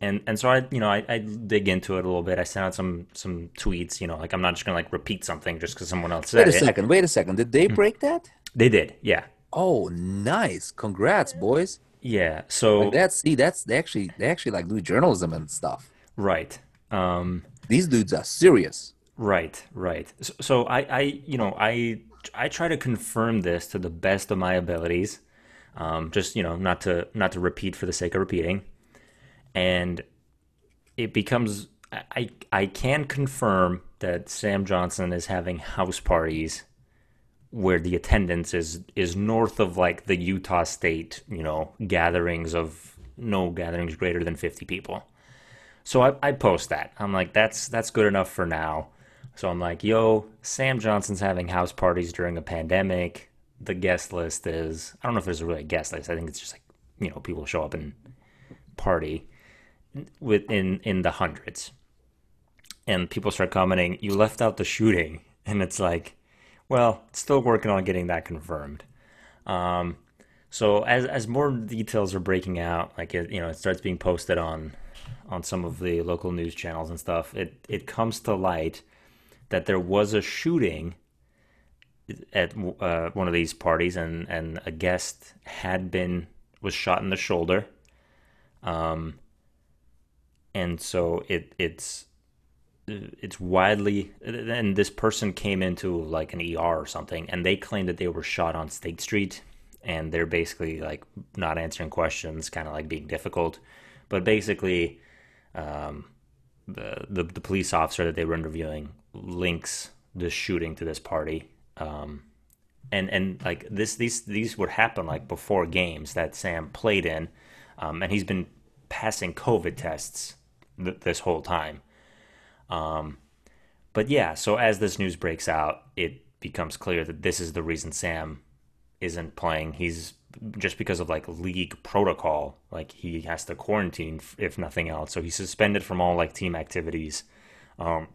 and and so I you know I, I dig into it a little bit. I sent out some some tweets. You know, like I'm not just gonna like repeat something just because someone else said Wait a it. second. Wait a second. Did they break that? They did, yeah, Oh, nice. Congrats, boys. yeah. So Like that's see, that's they actually they actually like do journalism and stuff. right, um, These dudes are serious. right, right. So, so I I you know I I try to confirm this to the best of my abilities. Um, just you know not to not to repeat for the sake of repeating, and it becomes I I can confirm that Sam Johnson is having house parties where the attendance is is north of like the Utah State, you know, gatherings of no gatherings greater than 50 people. So I, I post that. I'm like, that's that's good enough for now. So I'm like, yo, Sam Johnson's having house parties during a pandemic. The guest list is I don't know if there's really a guest list. I think it's just like, you know, people show up and party within in the hundreds. And people start commenting, you left out the shooting. And it's like, well, still working on getting that confirmed. Um, so as as more details are breaking out, like it, you know, it starts being posted on on some of the local news channels and stuff. It it comes to light that there was a shooting at uh, one of these parties, and and a guest had been was shot in the shoulder. Um, and so it it's it's widely and this person came into like an ER or something and they claimed that they were shot on State Street and they're basically like not answering questions kind of like being difficult. But basically um, the, the the police officer that they were interviewing links the shooting to this party. Um, and and like this these these would happen like before games that Sam played in um, and he's been passing COVID tests th- this whole time um, but yeah, so as this news breaks out, it becomes clear that this is the reason Sam isn't playing. He's just because of like league protocol, like he has to quarantine if nothing else. So he's suspended from all like team activities. Um,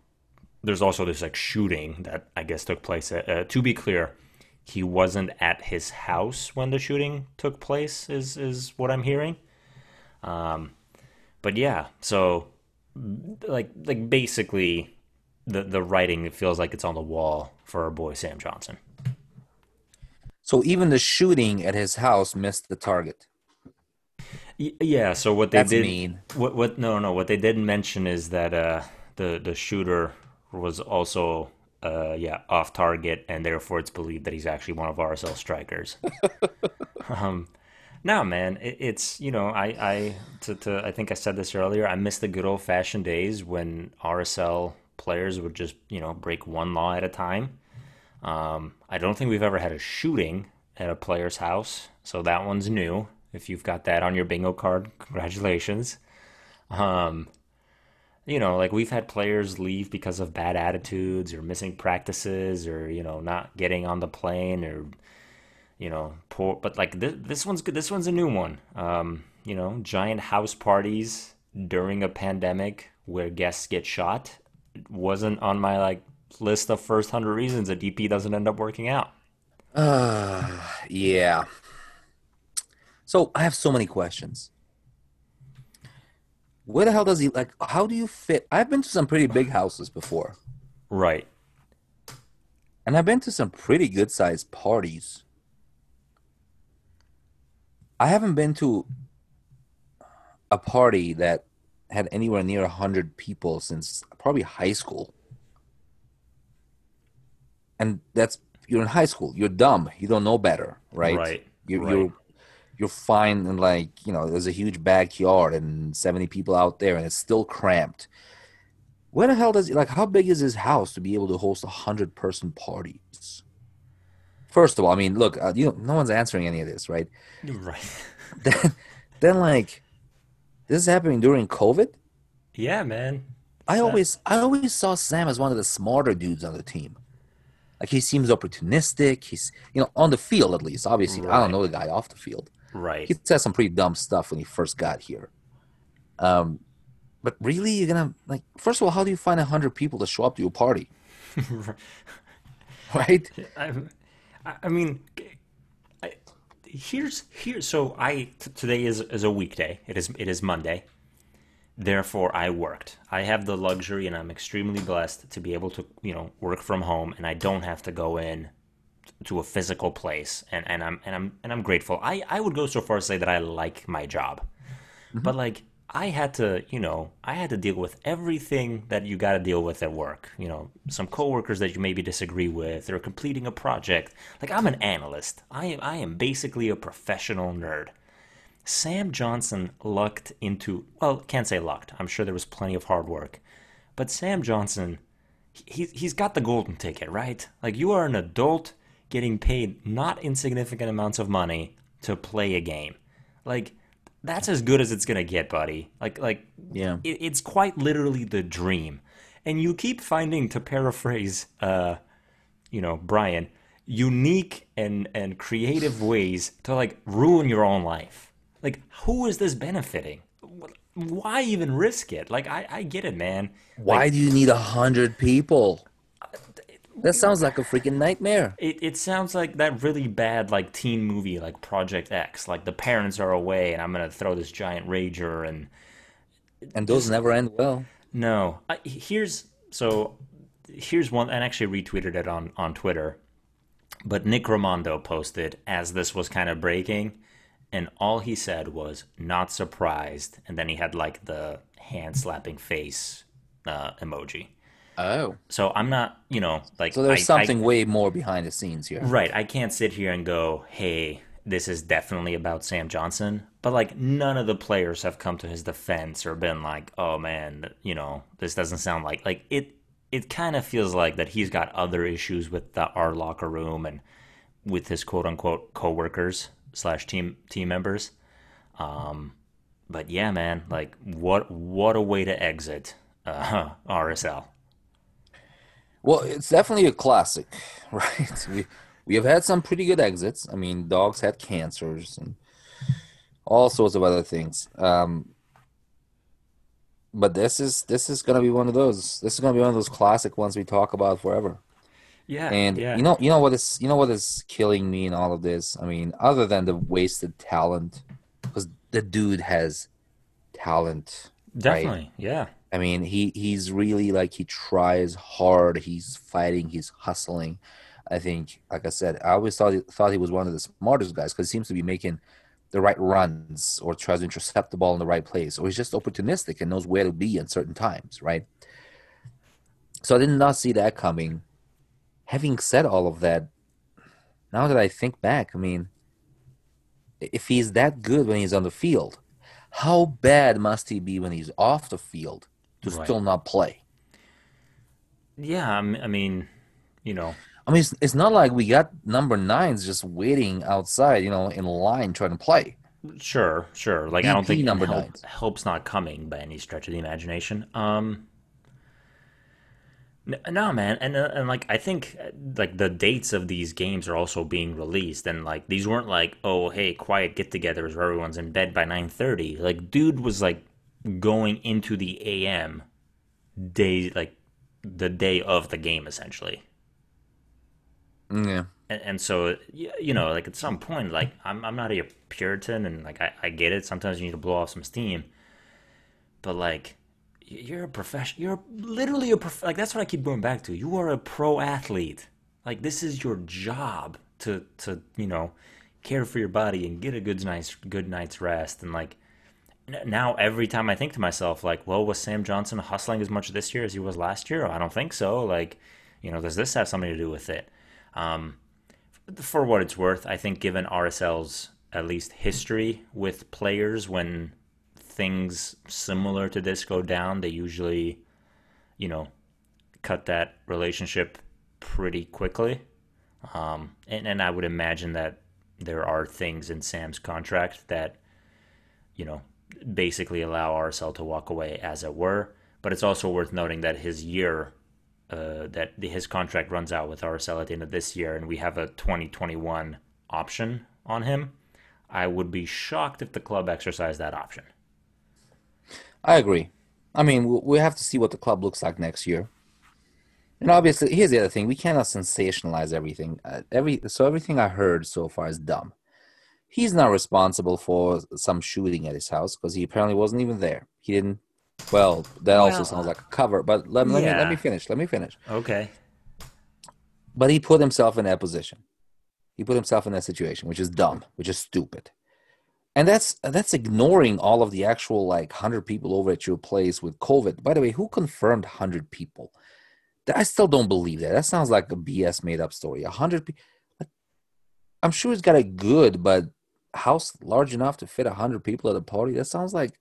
there's also this like shooting that I guess took place. Uh, to be clear, he wasn't at his house when the shooting took place. Is is what I'm hearing. Um, but yeah, so like like basically the the writing it feels like it's on the wall for our boy Sam Johnson. So even the shooting at his house missed the target. Y- yeah, so what they That's did mean. what what no no what they didn't mention is that uh the the shooter was also uh yeah off target and therefore it's believed that he's actually one of RSL strikers. um no man, it, it's you know I I to, to I think I said this earlier. I miss the good old fashioned days when RSL players would just you know break one law at a time. Um, I don't think we've ever had a shooting at a player's house, so that one's new. If you've got that on your bingo card, congratulations. Um, you know, like we've had players leave because of bad attitudes or missing practices or you know not getting on the plane or you know poor. But like this, this one's good. This one's a new one. Um, you know, giant house parties during a pandemic where guests get shot wasn't on my like list of first hundred reasons a DP doesn't end up working out. Uh, yeah. So I have so many questions. Where the hell does he like? How do you fit? I've been to some pretty big houses before, Right. and I've been to some pretty good sized parties. I haven't been to a party that had anywhere near 100 people since probably high school. And that's, you're in high school, you're dumb, you don't know better, right? Right. You, Right. You're you're fine and like you know there's a huge backyard and 70 people out there and it's still cramped. Where the hell does like how big is his house to be able to host a hundred person parties? First of all, I mean, look, uh, you know, no one's answering any of this, right? Right. then, then like this is happening during COVID. yeah, man. I always I always saw Sam as one of the smarter dudes on the team. Like he seems opportunistic. He's you know on the field at least. Obviously, I don't know the guy off the field. Right. He said some pretty dumb stuff when he first got here. Um, but really, you're gonna like first of all, how do you find a hundred people to show up to your party, right? I, I mean, I, here's here. So I t- today is is a weekday. It is it is Monday. Therefore, I worked. I have the luxury, and I'm extremely blessed to be able to you know work from home, and I don't have to go in to a physical place. And, and I'm and I'm and I'm grateful. I I would go so far as to say that I like my job, mm-hmm. but like. I had to, you know, I had to deal with everything that you got to deal with at work. You know, some coworkers that you maybe disagree with, or completing a project. Like I'm an analyst. I am, I am basically a professional nerd. Sam Johnson lucked into, well, can't say lucked. I'm sure there was plenty of hard work, but Sam Johnson, he he's got the golden ticket, right? Like you are an adult getting paid not insignificant amounts of money to play a game. Like that's as good as it's gonna get, buddy. Like like Yeah. it, it's quite literally the dream. And you keep finding, to paraphrase, uh, you know, Brian, unique and and creative ways to like ruin your own life. Like, who is this benefiting? Why even risk it? Like, I I get it, man. Why do you need a hundred people? That sounds like a freaking nightmare. It, it sounds like that really bad like teen movie like Project X. Like the parents are away and I'm gonna throw this giant rager and And those never end well. No, I, here's so here's one, and I actually retweeted it on on Twitter. But Nick Rimando posted as this was kind of breaking, and all he said was "not surprised," and then he had like the hand slapping face uh, emoji. Oh. So I'm not, you know, like So there's I- I- something way more behind the scenes here. Right. I can't sit here and go, hey, this is definitely about Sam Johnson. But like none of the players have come to his defense or been like, oh man, you know, this doesn't sound like like it it kind of feels like that he's got other issues with the our locker room and with his quote unquote coworkers slash team team members. Um but yeah, man, like what what a way to exit uh, RSL. Well, it's definitely a classic, right? We we have had some pretty good exits. I mean, dogs had cancers and all sorts of other things. Um, but this is this is gonna be one of those. This is gonna be one of those classic ones we talk about forever. Yeah, And yeah. you know, you know what is you know what is killing me in all of this. I mean, other than the wasted talent, because the dude has talent. Definitely. Yeah. I mean, he he's really like he tries hard. He's fighting. He's hustling. I think, like I said, I always thought he, thought he was one of the smartest guys because he seems to be making the right runs or tries to intercept the ball in the right place, or he's just opportunistic and knows where to be at certain times, right? So I did not see that coming. Having said all of that, now that I think back, I mean, if he's that good when he's on the field, how bad must he be when he's off the field to Right. still not play? Yeah, I mean, you know, I mean, it's, it's not like we got number nines just waiting outside, you know, in line trying to play. sure, sure. Like I don't think number help, nines. help's not coming by any stretch of the imagination. Um, no, man, and uh, and like I think uh, like the dates of these games are also being released, and like these weren't like oh hey quiet get-togethers where everyone's in bed by nine thirty. Like dude was like going into the AM day like the day of the game essentially. Yeah. and, and so you know like at some point like i'm, I'm not a puritan and like I, I get it sometimes you need to blow off some steam but like you're a profession you're literally a prof- like that's what i keep going back to you are a pro athlete like this is your job to to you know care for your body and get a good night's good night's rest and like now every time i think to myself like well was sam johnson hustling as much this year as he was last year? I don't think so. Like you know does this have something to do with it? Um, for what it's worth, I think given RSL's at least history with players when things similar to this go down, they usually, you know, cut that relationship pretty quickly. Um, and, and I would imagine that there are things in Sam's contract that, you know, basically allow RSL to walk away as it were. But it's also worth noting that his year, uh, that his contract runs out with RSL at the end of this year, and we have a 2021 option on him. I would be shocked if the club exercised that option. I agree. I mean, we have to see what the club looks like next year. And obviously, here's the other thing: we cannot sensationalize everything. Uh, every so everything I heard so far is dumb. He's not responsible for some shooting at his house because he apparently wasn't even there. He didn't. Well, that well, also sounds like a cover. But let, let yeah. me let me finish. Let me finish. Okay. But he put himself in that position. He put himself in that situation, which is dumb, which is stupid and that's that's ignoring all of the actual like 100 people over at your place with covid by the way who confirmed 100 people i still don't believe that that sounds like a bs made up story 100 people i'm sure it's got a good but house large enough to fit 100 people at a party that sounds like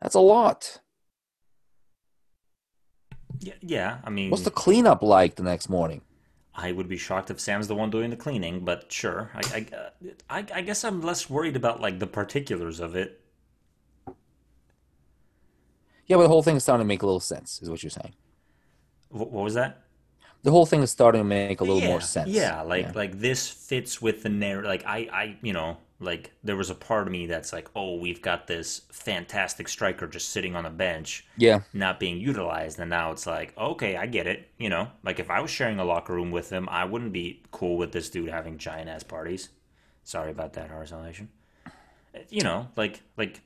that's a lot yeah, yeah i mean what's the cleanup like the next morning I would be shocked if Sam's the one doing the cleaning, but sure. I, I, I, I guess I'm less worried about like the particulars of it. Yeah, but the whole thing is starting to make a little sense, is what you're saying. what was that? The whole thing is starting to make a little yeah, more sense. Yeah, like yeah. like this fits with the narrative. Like I, I, you know, like there was a part of me that's like, oh, we've got this fantastic striker just sitting on the bench, yeah, not being utilized, and now it's like, okay, I get it. You know, like if I was sharing a locker room with him, I wouldn't be cool with this dude having giant ass parties. Sorry about that, RSL You know, like like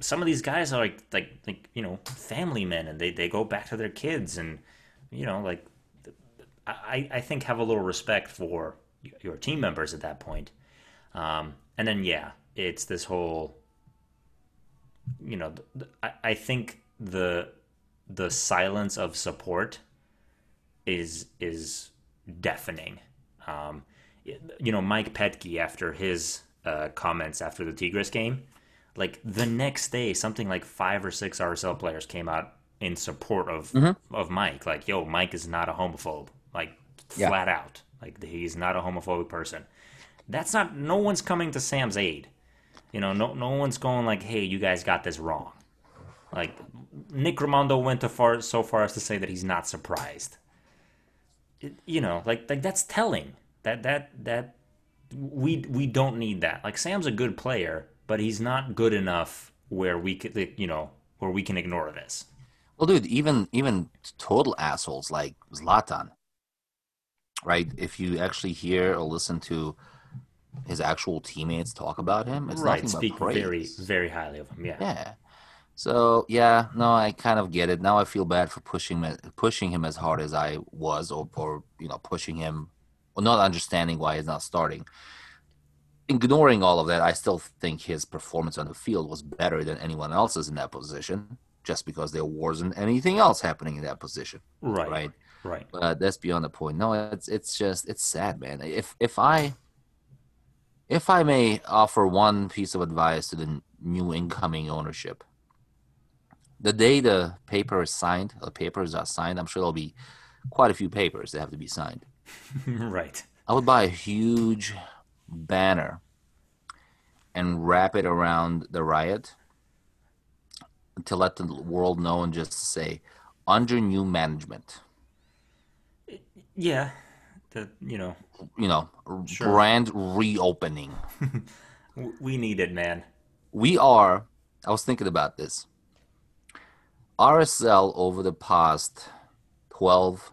some of these guys are like like like you know family men, and they they go back to their kids, and you know like I I think have a little respect for your team members at that point. Um, and then yeah, it's this whole. You know, I, I think the the silence of support is is deafening. Um, you know, Mike Petke after his uh, comments after the Tigres game, like the next day, something like five or six RSL players came out in support of mm-hmm. of Mike. Like, yo, Mike is not a homophobe. Like, flat yeah. out. Like, he's not a homophobic person. That's not. No one's coming to Sam's aid. You know, no no one's going like, "Hey, you guys got this wrong." Like Nick Rimando went to far so far as to say that he's not surprised. It, you know, like like that's telling. That that that we we don't need that. Like Sam's a good player, but he's not good enough where we could you know where we can ignore this. Well, dude, even even total assholes like Zlatan, right? If you actually hear or listen to his actual teammates talk about him. It's like right, speak very very highly of him. Yeah. Yeah. So yeah, no, I kind of get it. Now I feel bad for pushing pushing him as hard as I was, or or you know pushing him, or not understanding why he's not starting. Ignoring all of that, I still think his performance on the field was better than anyone else's in that position, just because there wasn't anything else happening in that position. Right. Right. Right. But that's beyond the point. No, it's it's just it's sad, man. If if I if I may offer one piece of advice to the new incoming ownership, the day the paper is signed, the papers are signed, I'm sure there'll be quite a few papers that have to be signed. right. I would buy a huge banner and wrap it around the Rio to let the world know and just say, under new management. Yeah, the you know you know sure. brand reopening. we need it, man. We are. I was thinking about this. RSL over the past twelve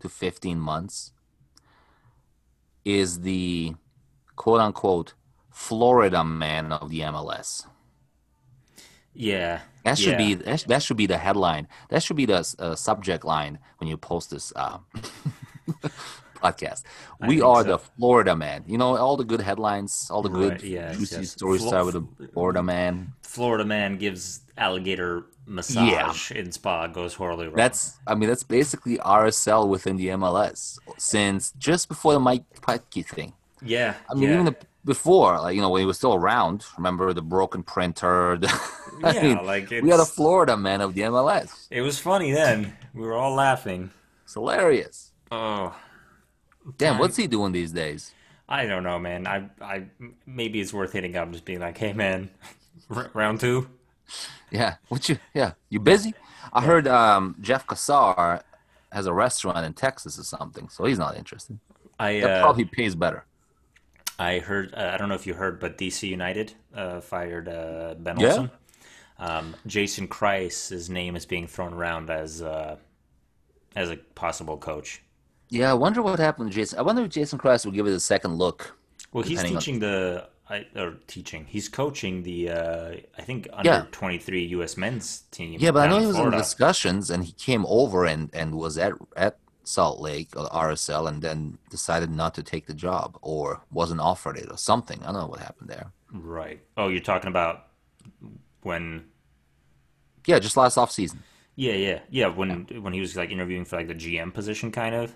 to fifteen months is the quote unquote Florida man of the MLS. Yeah, that should yeah. be that, that, should be the headline. That should be the uh, subject line when you post this uh, podcast. we are so. the Florida man. You know, all the good headlines, all the good right, yes, juicy yes. stories Flo- start with the Florida man. Florida man gives alligator massage in spa goes horribly wrong. That's I mean that's basically RSL within the MLS since just before the Mike Petke thing. yeah. I mean yeah. even the, before, like you know, when he was still around. Remember the broken printer? The, I yeah, mean, like we had a Florida man of the MLS. it was funny then. We were all laughing. It's hilarious. Oh, Damn, what's he doing these days? I don't know, man. I, I, maybe it's worth hitting up, just being like, "Hey, man, r- round two. Yeah, what you? Yeah, you busy? I heard um, Jeff Cassar has a restaurant in Texas or something, so he's not interested. I, uh, probably pays better. I heard. Uh, I don't know if you heard, but DC United uh, fired uh, Ben Yeah. Olsen. Um, Jason Kreis's name is being thrown around as uh, as a possible coach. Yeah, I wonder what happened to Jason. I wonder if Jason Kreis will give it a second look. Well, he's Depending on- teaching the I, or teaching. He's coaching the uh, I think under Yeah. twenty three U.S. men's team. Yeah, but I know he was Florida. in discussions, and he came over and and was at at Salt Lake or RSL, and then decided not to take the job or wasn't offered it or something. I don't know what happened there. Right. Oh, you're talking about when Yeah, just last off season. Yeah, yeah, yeah. When when he was like interviewing for like the GM position, kind of.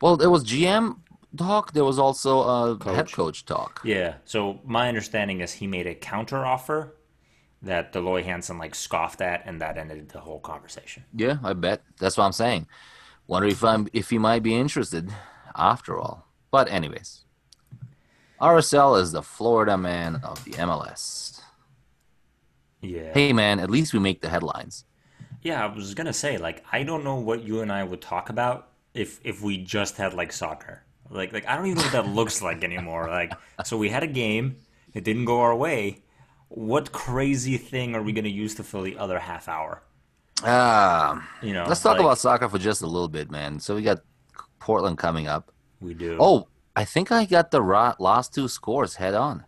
Well, there was GM talk. There was also uh, head Coach. coach talk. Yeah. So my understanding is he made a counter offer that Dell Loy Hansen like scoffed at, and that ended the whole conversation. Yeah, I bet. That's what I'm saying. Wonder if I'm if he might be interested after all. But anyways, RSL is the Florida man of the MLS. Yeah. Hey man, at least we make the headlines. Yeah, I was gonna say like I don't know what you and I would talk about if if we just had like soccer. Like like I don't even know what that looks like anymore. Like so we had a game, it didn't go our way. What crazy thing are we gonna use to fill the other half hour? Ah, You know, let's talk like, about soccer for just a little bit, man. So we got Portland coming up. we do. Oh, I think I got the ra- last two scores head on.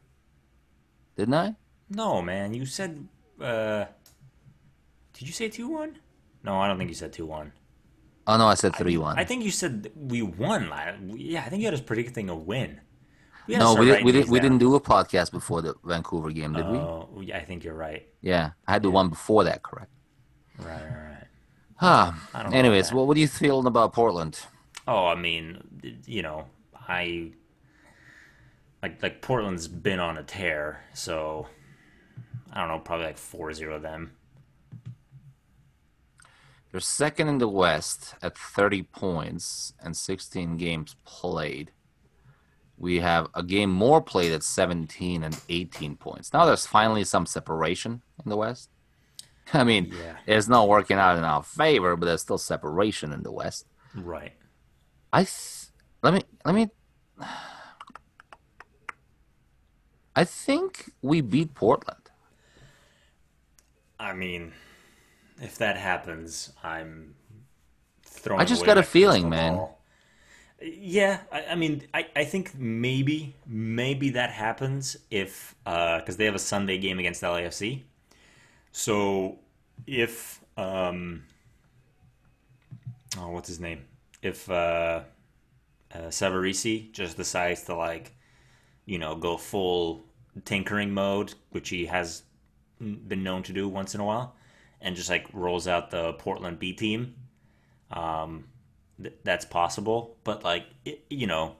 Didn't I? No, man, you said. Uh, did you say two one? No, I don't think you said two one. Oh no, I said three one. I think you said we won. Yeah, I think you had us predicting a win. We No, we, did, we, did, we didn't do a podcast before the Vancouver game, did we? Oh, yeah, I think you're right. Yeah, I had the one before that, correct? Right, right, right. Know anyways, what are you feeling about Portland? Oh, I mean, you know, I like like Portland's been on a tear, so I don't know, probably like 4-0 them. They're second in the West at 30 points and 16 games played. We have a game more played at 17 and 18 points. Now there's finally some separation in the West. I mean, Yeah. it's not working out in our favor, but there's still separation in the West. Right. I th- let me let me. I think we beat Portland. I mean, if that happens, I'm throwing. I just got a feeling, man. ball. Yeah, I, I mean, I, I think maybe maybe that happens if because they have a Sunday game against LAFC. So if um, oh, what's his name? If uh, uh, Savarese just decides to like, you know, go full tinkering mode, which he has been known to do once in a while, and just like rolls out the Portland B team. Um, th- that's possible, but like i you know,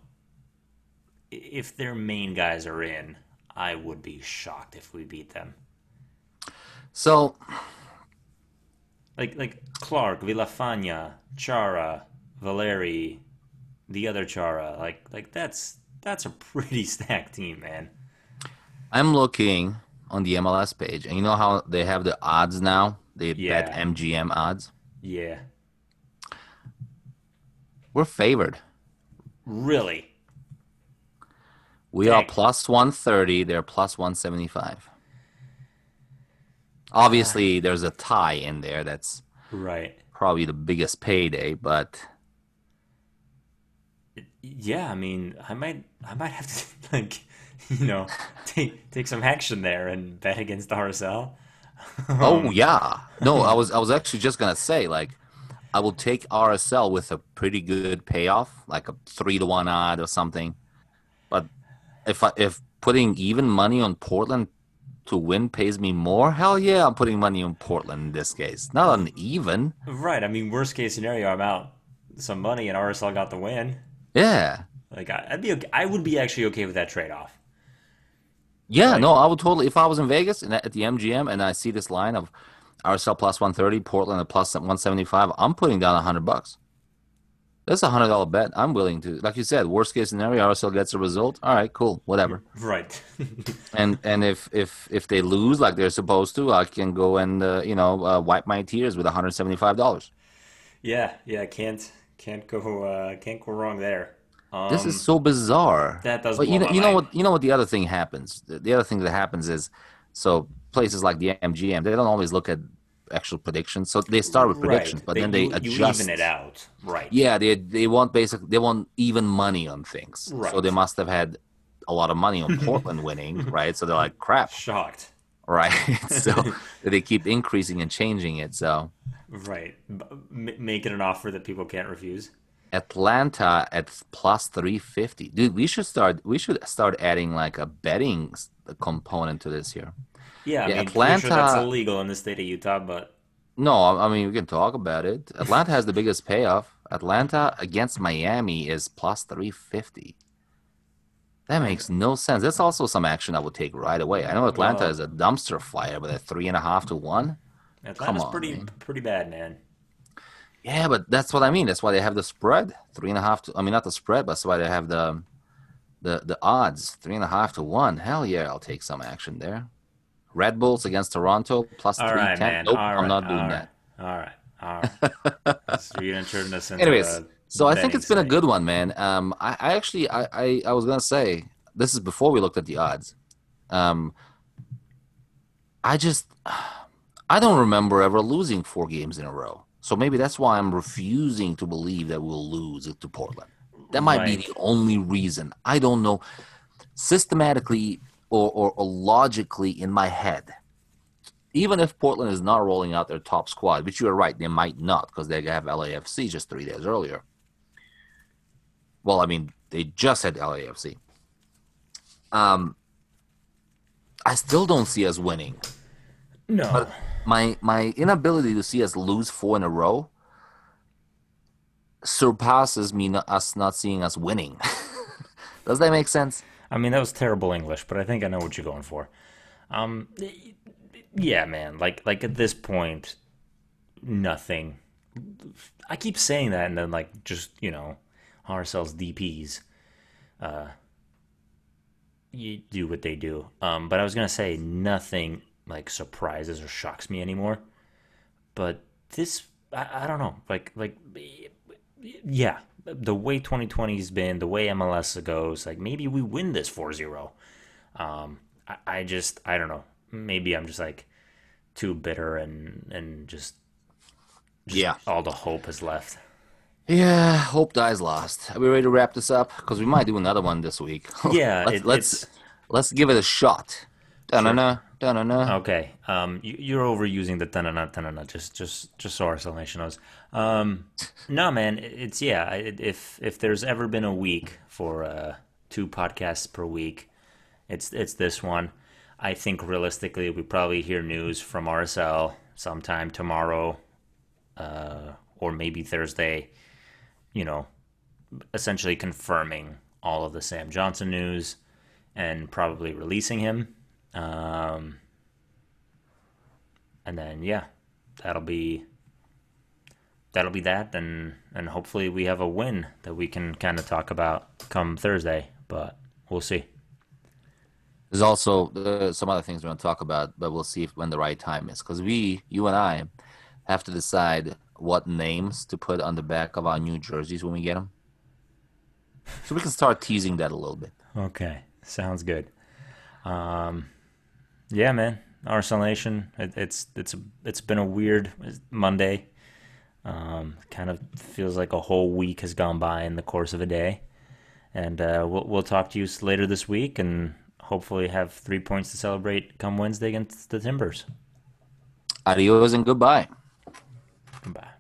if their main guys are in, I would be shocked if we beat them. So Like like Clark, Villafana, Chara, Valeri, the other Chara. Like like that's that's a pretty stacked team, man. I'm looking on the MLS page, and you know how they have the odds now? They Yeah. bet MGM odds. Yeah, We're favored. really. We are plus 130. They're plus 175. Obviously, ah. there's a tie in there. That's Right. probably the biggest payday, but Yeah, I mean, I might, I might have to like, you know, take take some action there and bet against RSL. oh yeah. No, I was I was actually just gonna say like I will take RSL with a pretty good payoff, like a three to one odd or something. But if I, if putting even money on Portland to win pays me more, hell yeah, I'm putting money on Portland in this case. Not on even. Right. I mean, worst case scenario, I'm out some money and RSL got the win. Yeah. Like I- I'd be okay. I would be actually okay with that trade off. Yeah, Like- no, I would totally. If I was in Vegas and at the MGM and I see this line of RSL plus 130, Portland at plus 175, I'm putting down 100 bucks. That's a hundred dollar bet. I'm willing to, like you said, worst case scenario, RSL gets a result. All right, cool, whatever. Right. And and if if if they lose like they're supposed to, I can go and uh, you know uh, wipe my tears with 175 dollars. yeah. Yeah. Can't can't go uh, can't go wrong there. Um, This is so bizarre. that does But you know, you know mind. what? You know what? The other thing happens. The, the other thing that happens is, so places like the MGM, they don't always look at actual predictions. So they start with predictions, right. but then they you, adjust. You even it out. Right. Yeah, they they want basically they want even money on things. Right. So they must have had a lot of money on Portland winning, right? So they're like, crap, Shocked. right? so they keep increasing and changing it. So Right. M- making an offer that people can't refuse. Atlanta at plus 350. Dude, we should start we should start adding like a betting component to this here. Yeah. I Yeah, mean, pretty sure that's Atlanta- illegal in the state of Utah, but No, I mean we can talk about it. Atlanta has the biggest payoff. Atlanta against Miami is plus 350. That makes no sense. That's also some action I would take right away. I know Atlanta Well- is a dumpster fire, but at three and a half to one. Atlanta's on, pretty man. pretty bad, man. Yeah, but that's what I mean. That's why they have the spread. Three and a half to I mean not the spread, but that's why they have the the the odds. Three and a half to one. Hell yeah, I'll take some action there. Red Bulls against Toronto plus All three right, ten. man. Nope, all I'm right, not doing all that. All right. All right. so you're gonna turn this into Anyways, so I think it's been a good one, man. Um, I, I actually, I, I, I was gonna say this is before we looked at the odds. Um, I just, I don't remember ever losing four games in a row. So maybe that's why I'm refusing to believe that we'll lose it to Portland. That might be the only reason. I don't know. Systematically or, or, or logically in my head, even if Portland is not rolling out their top squad, which you're right, they might not because they have LAFC just three days earlier. Well, I mean, they just had LAFC. Um, I still don't see us winning. No. But my my inability to see us lose four in a row surpasses me not, us not seeing us winning. Does that make sense? I mean, that was terrible English, but I think I know what you're going for. Um, yeah, man. Like, like at this point, nothing. I keep saying that, and then like just you know, RSL's DPs, uh, you do what they do. Um, but I was gonna say nothing like surprises or shocks me anymore. But this, I, I don't know. Like, like, yeah, the way 2020's been, the way MLS goes, like maybe we win this 4-0. Um, I, I just, I don't know. Maybe I'm just like too bitter and and just, just Yeah. all the hope is left. Yeah, hope dies last. Are we ready to wrap this up? Because we might do another one this week. Yeah, let's it- let's, let's give it a shot. Da-na-na, da-na-na. Okay. Um, you, you're overusing the tanana tanana. Just, just, just so our nation knows. Um, no, man. It's yeah. it- If if there's ever been a week for uh, two podcasts per week, it's it's this one. I think realistically, we probably hear news from RSL sometime tomorrow, uh, or maybe Thursday. You know, essentially confirming all of the Sam Johnson news and probably releasing him. Um, and then yeah, that'll be that'll be that, and and hopefully we have a win that we can kind of talk about come Thursday. But we'll see. There's also uh, some other things we want to talk about, but we'll see if, when the right time is. Because we, you and I, have to decide what names to put on the back of our new jerseys when we get them. So we can start teasing that a little bit. Okay, sounds good. Um, yeah, man, RSL Nation. It, it's it's it's been a weird Monday. Um, kind of feels like a whole week has gone by in the course of a day, and uh, we'll we'll talk to you later this week, and hopefully have three points to celebrate come Wednesday against the Timbers. Adios and goodbye. Bye.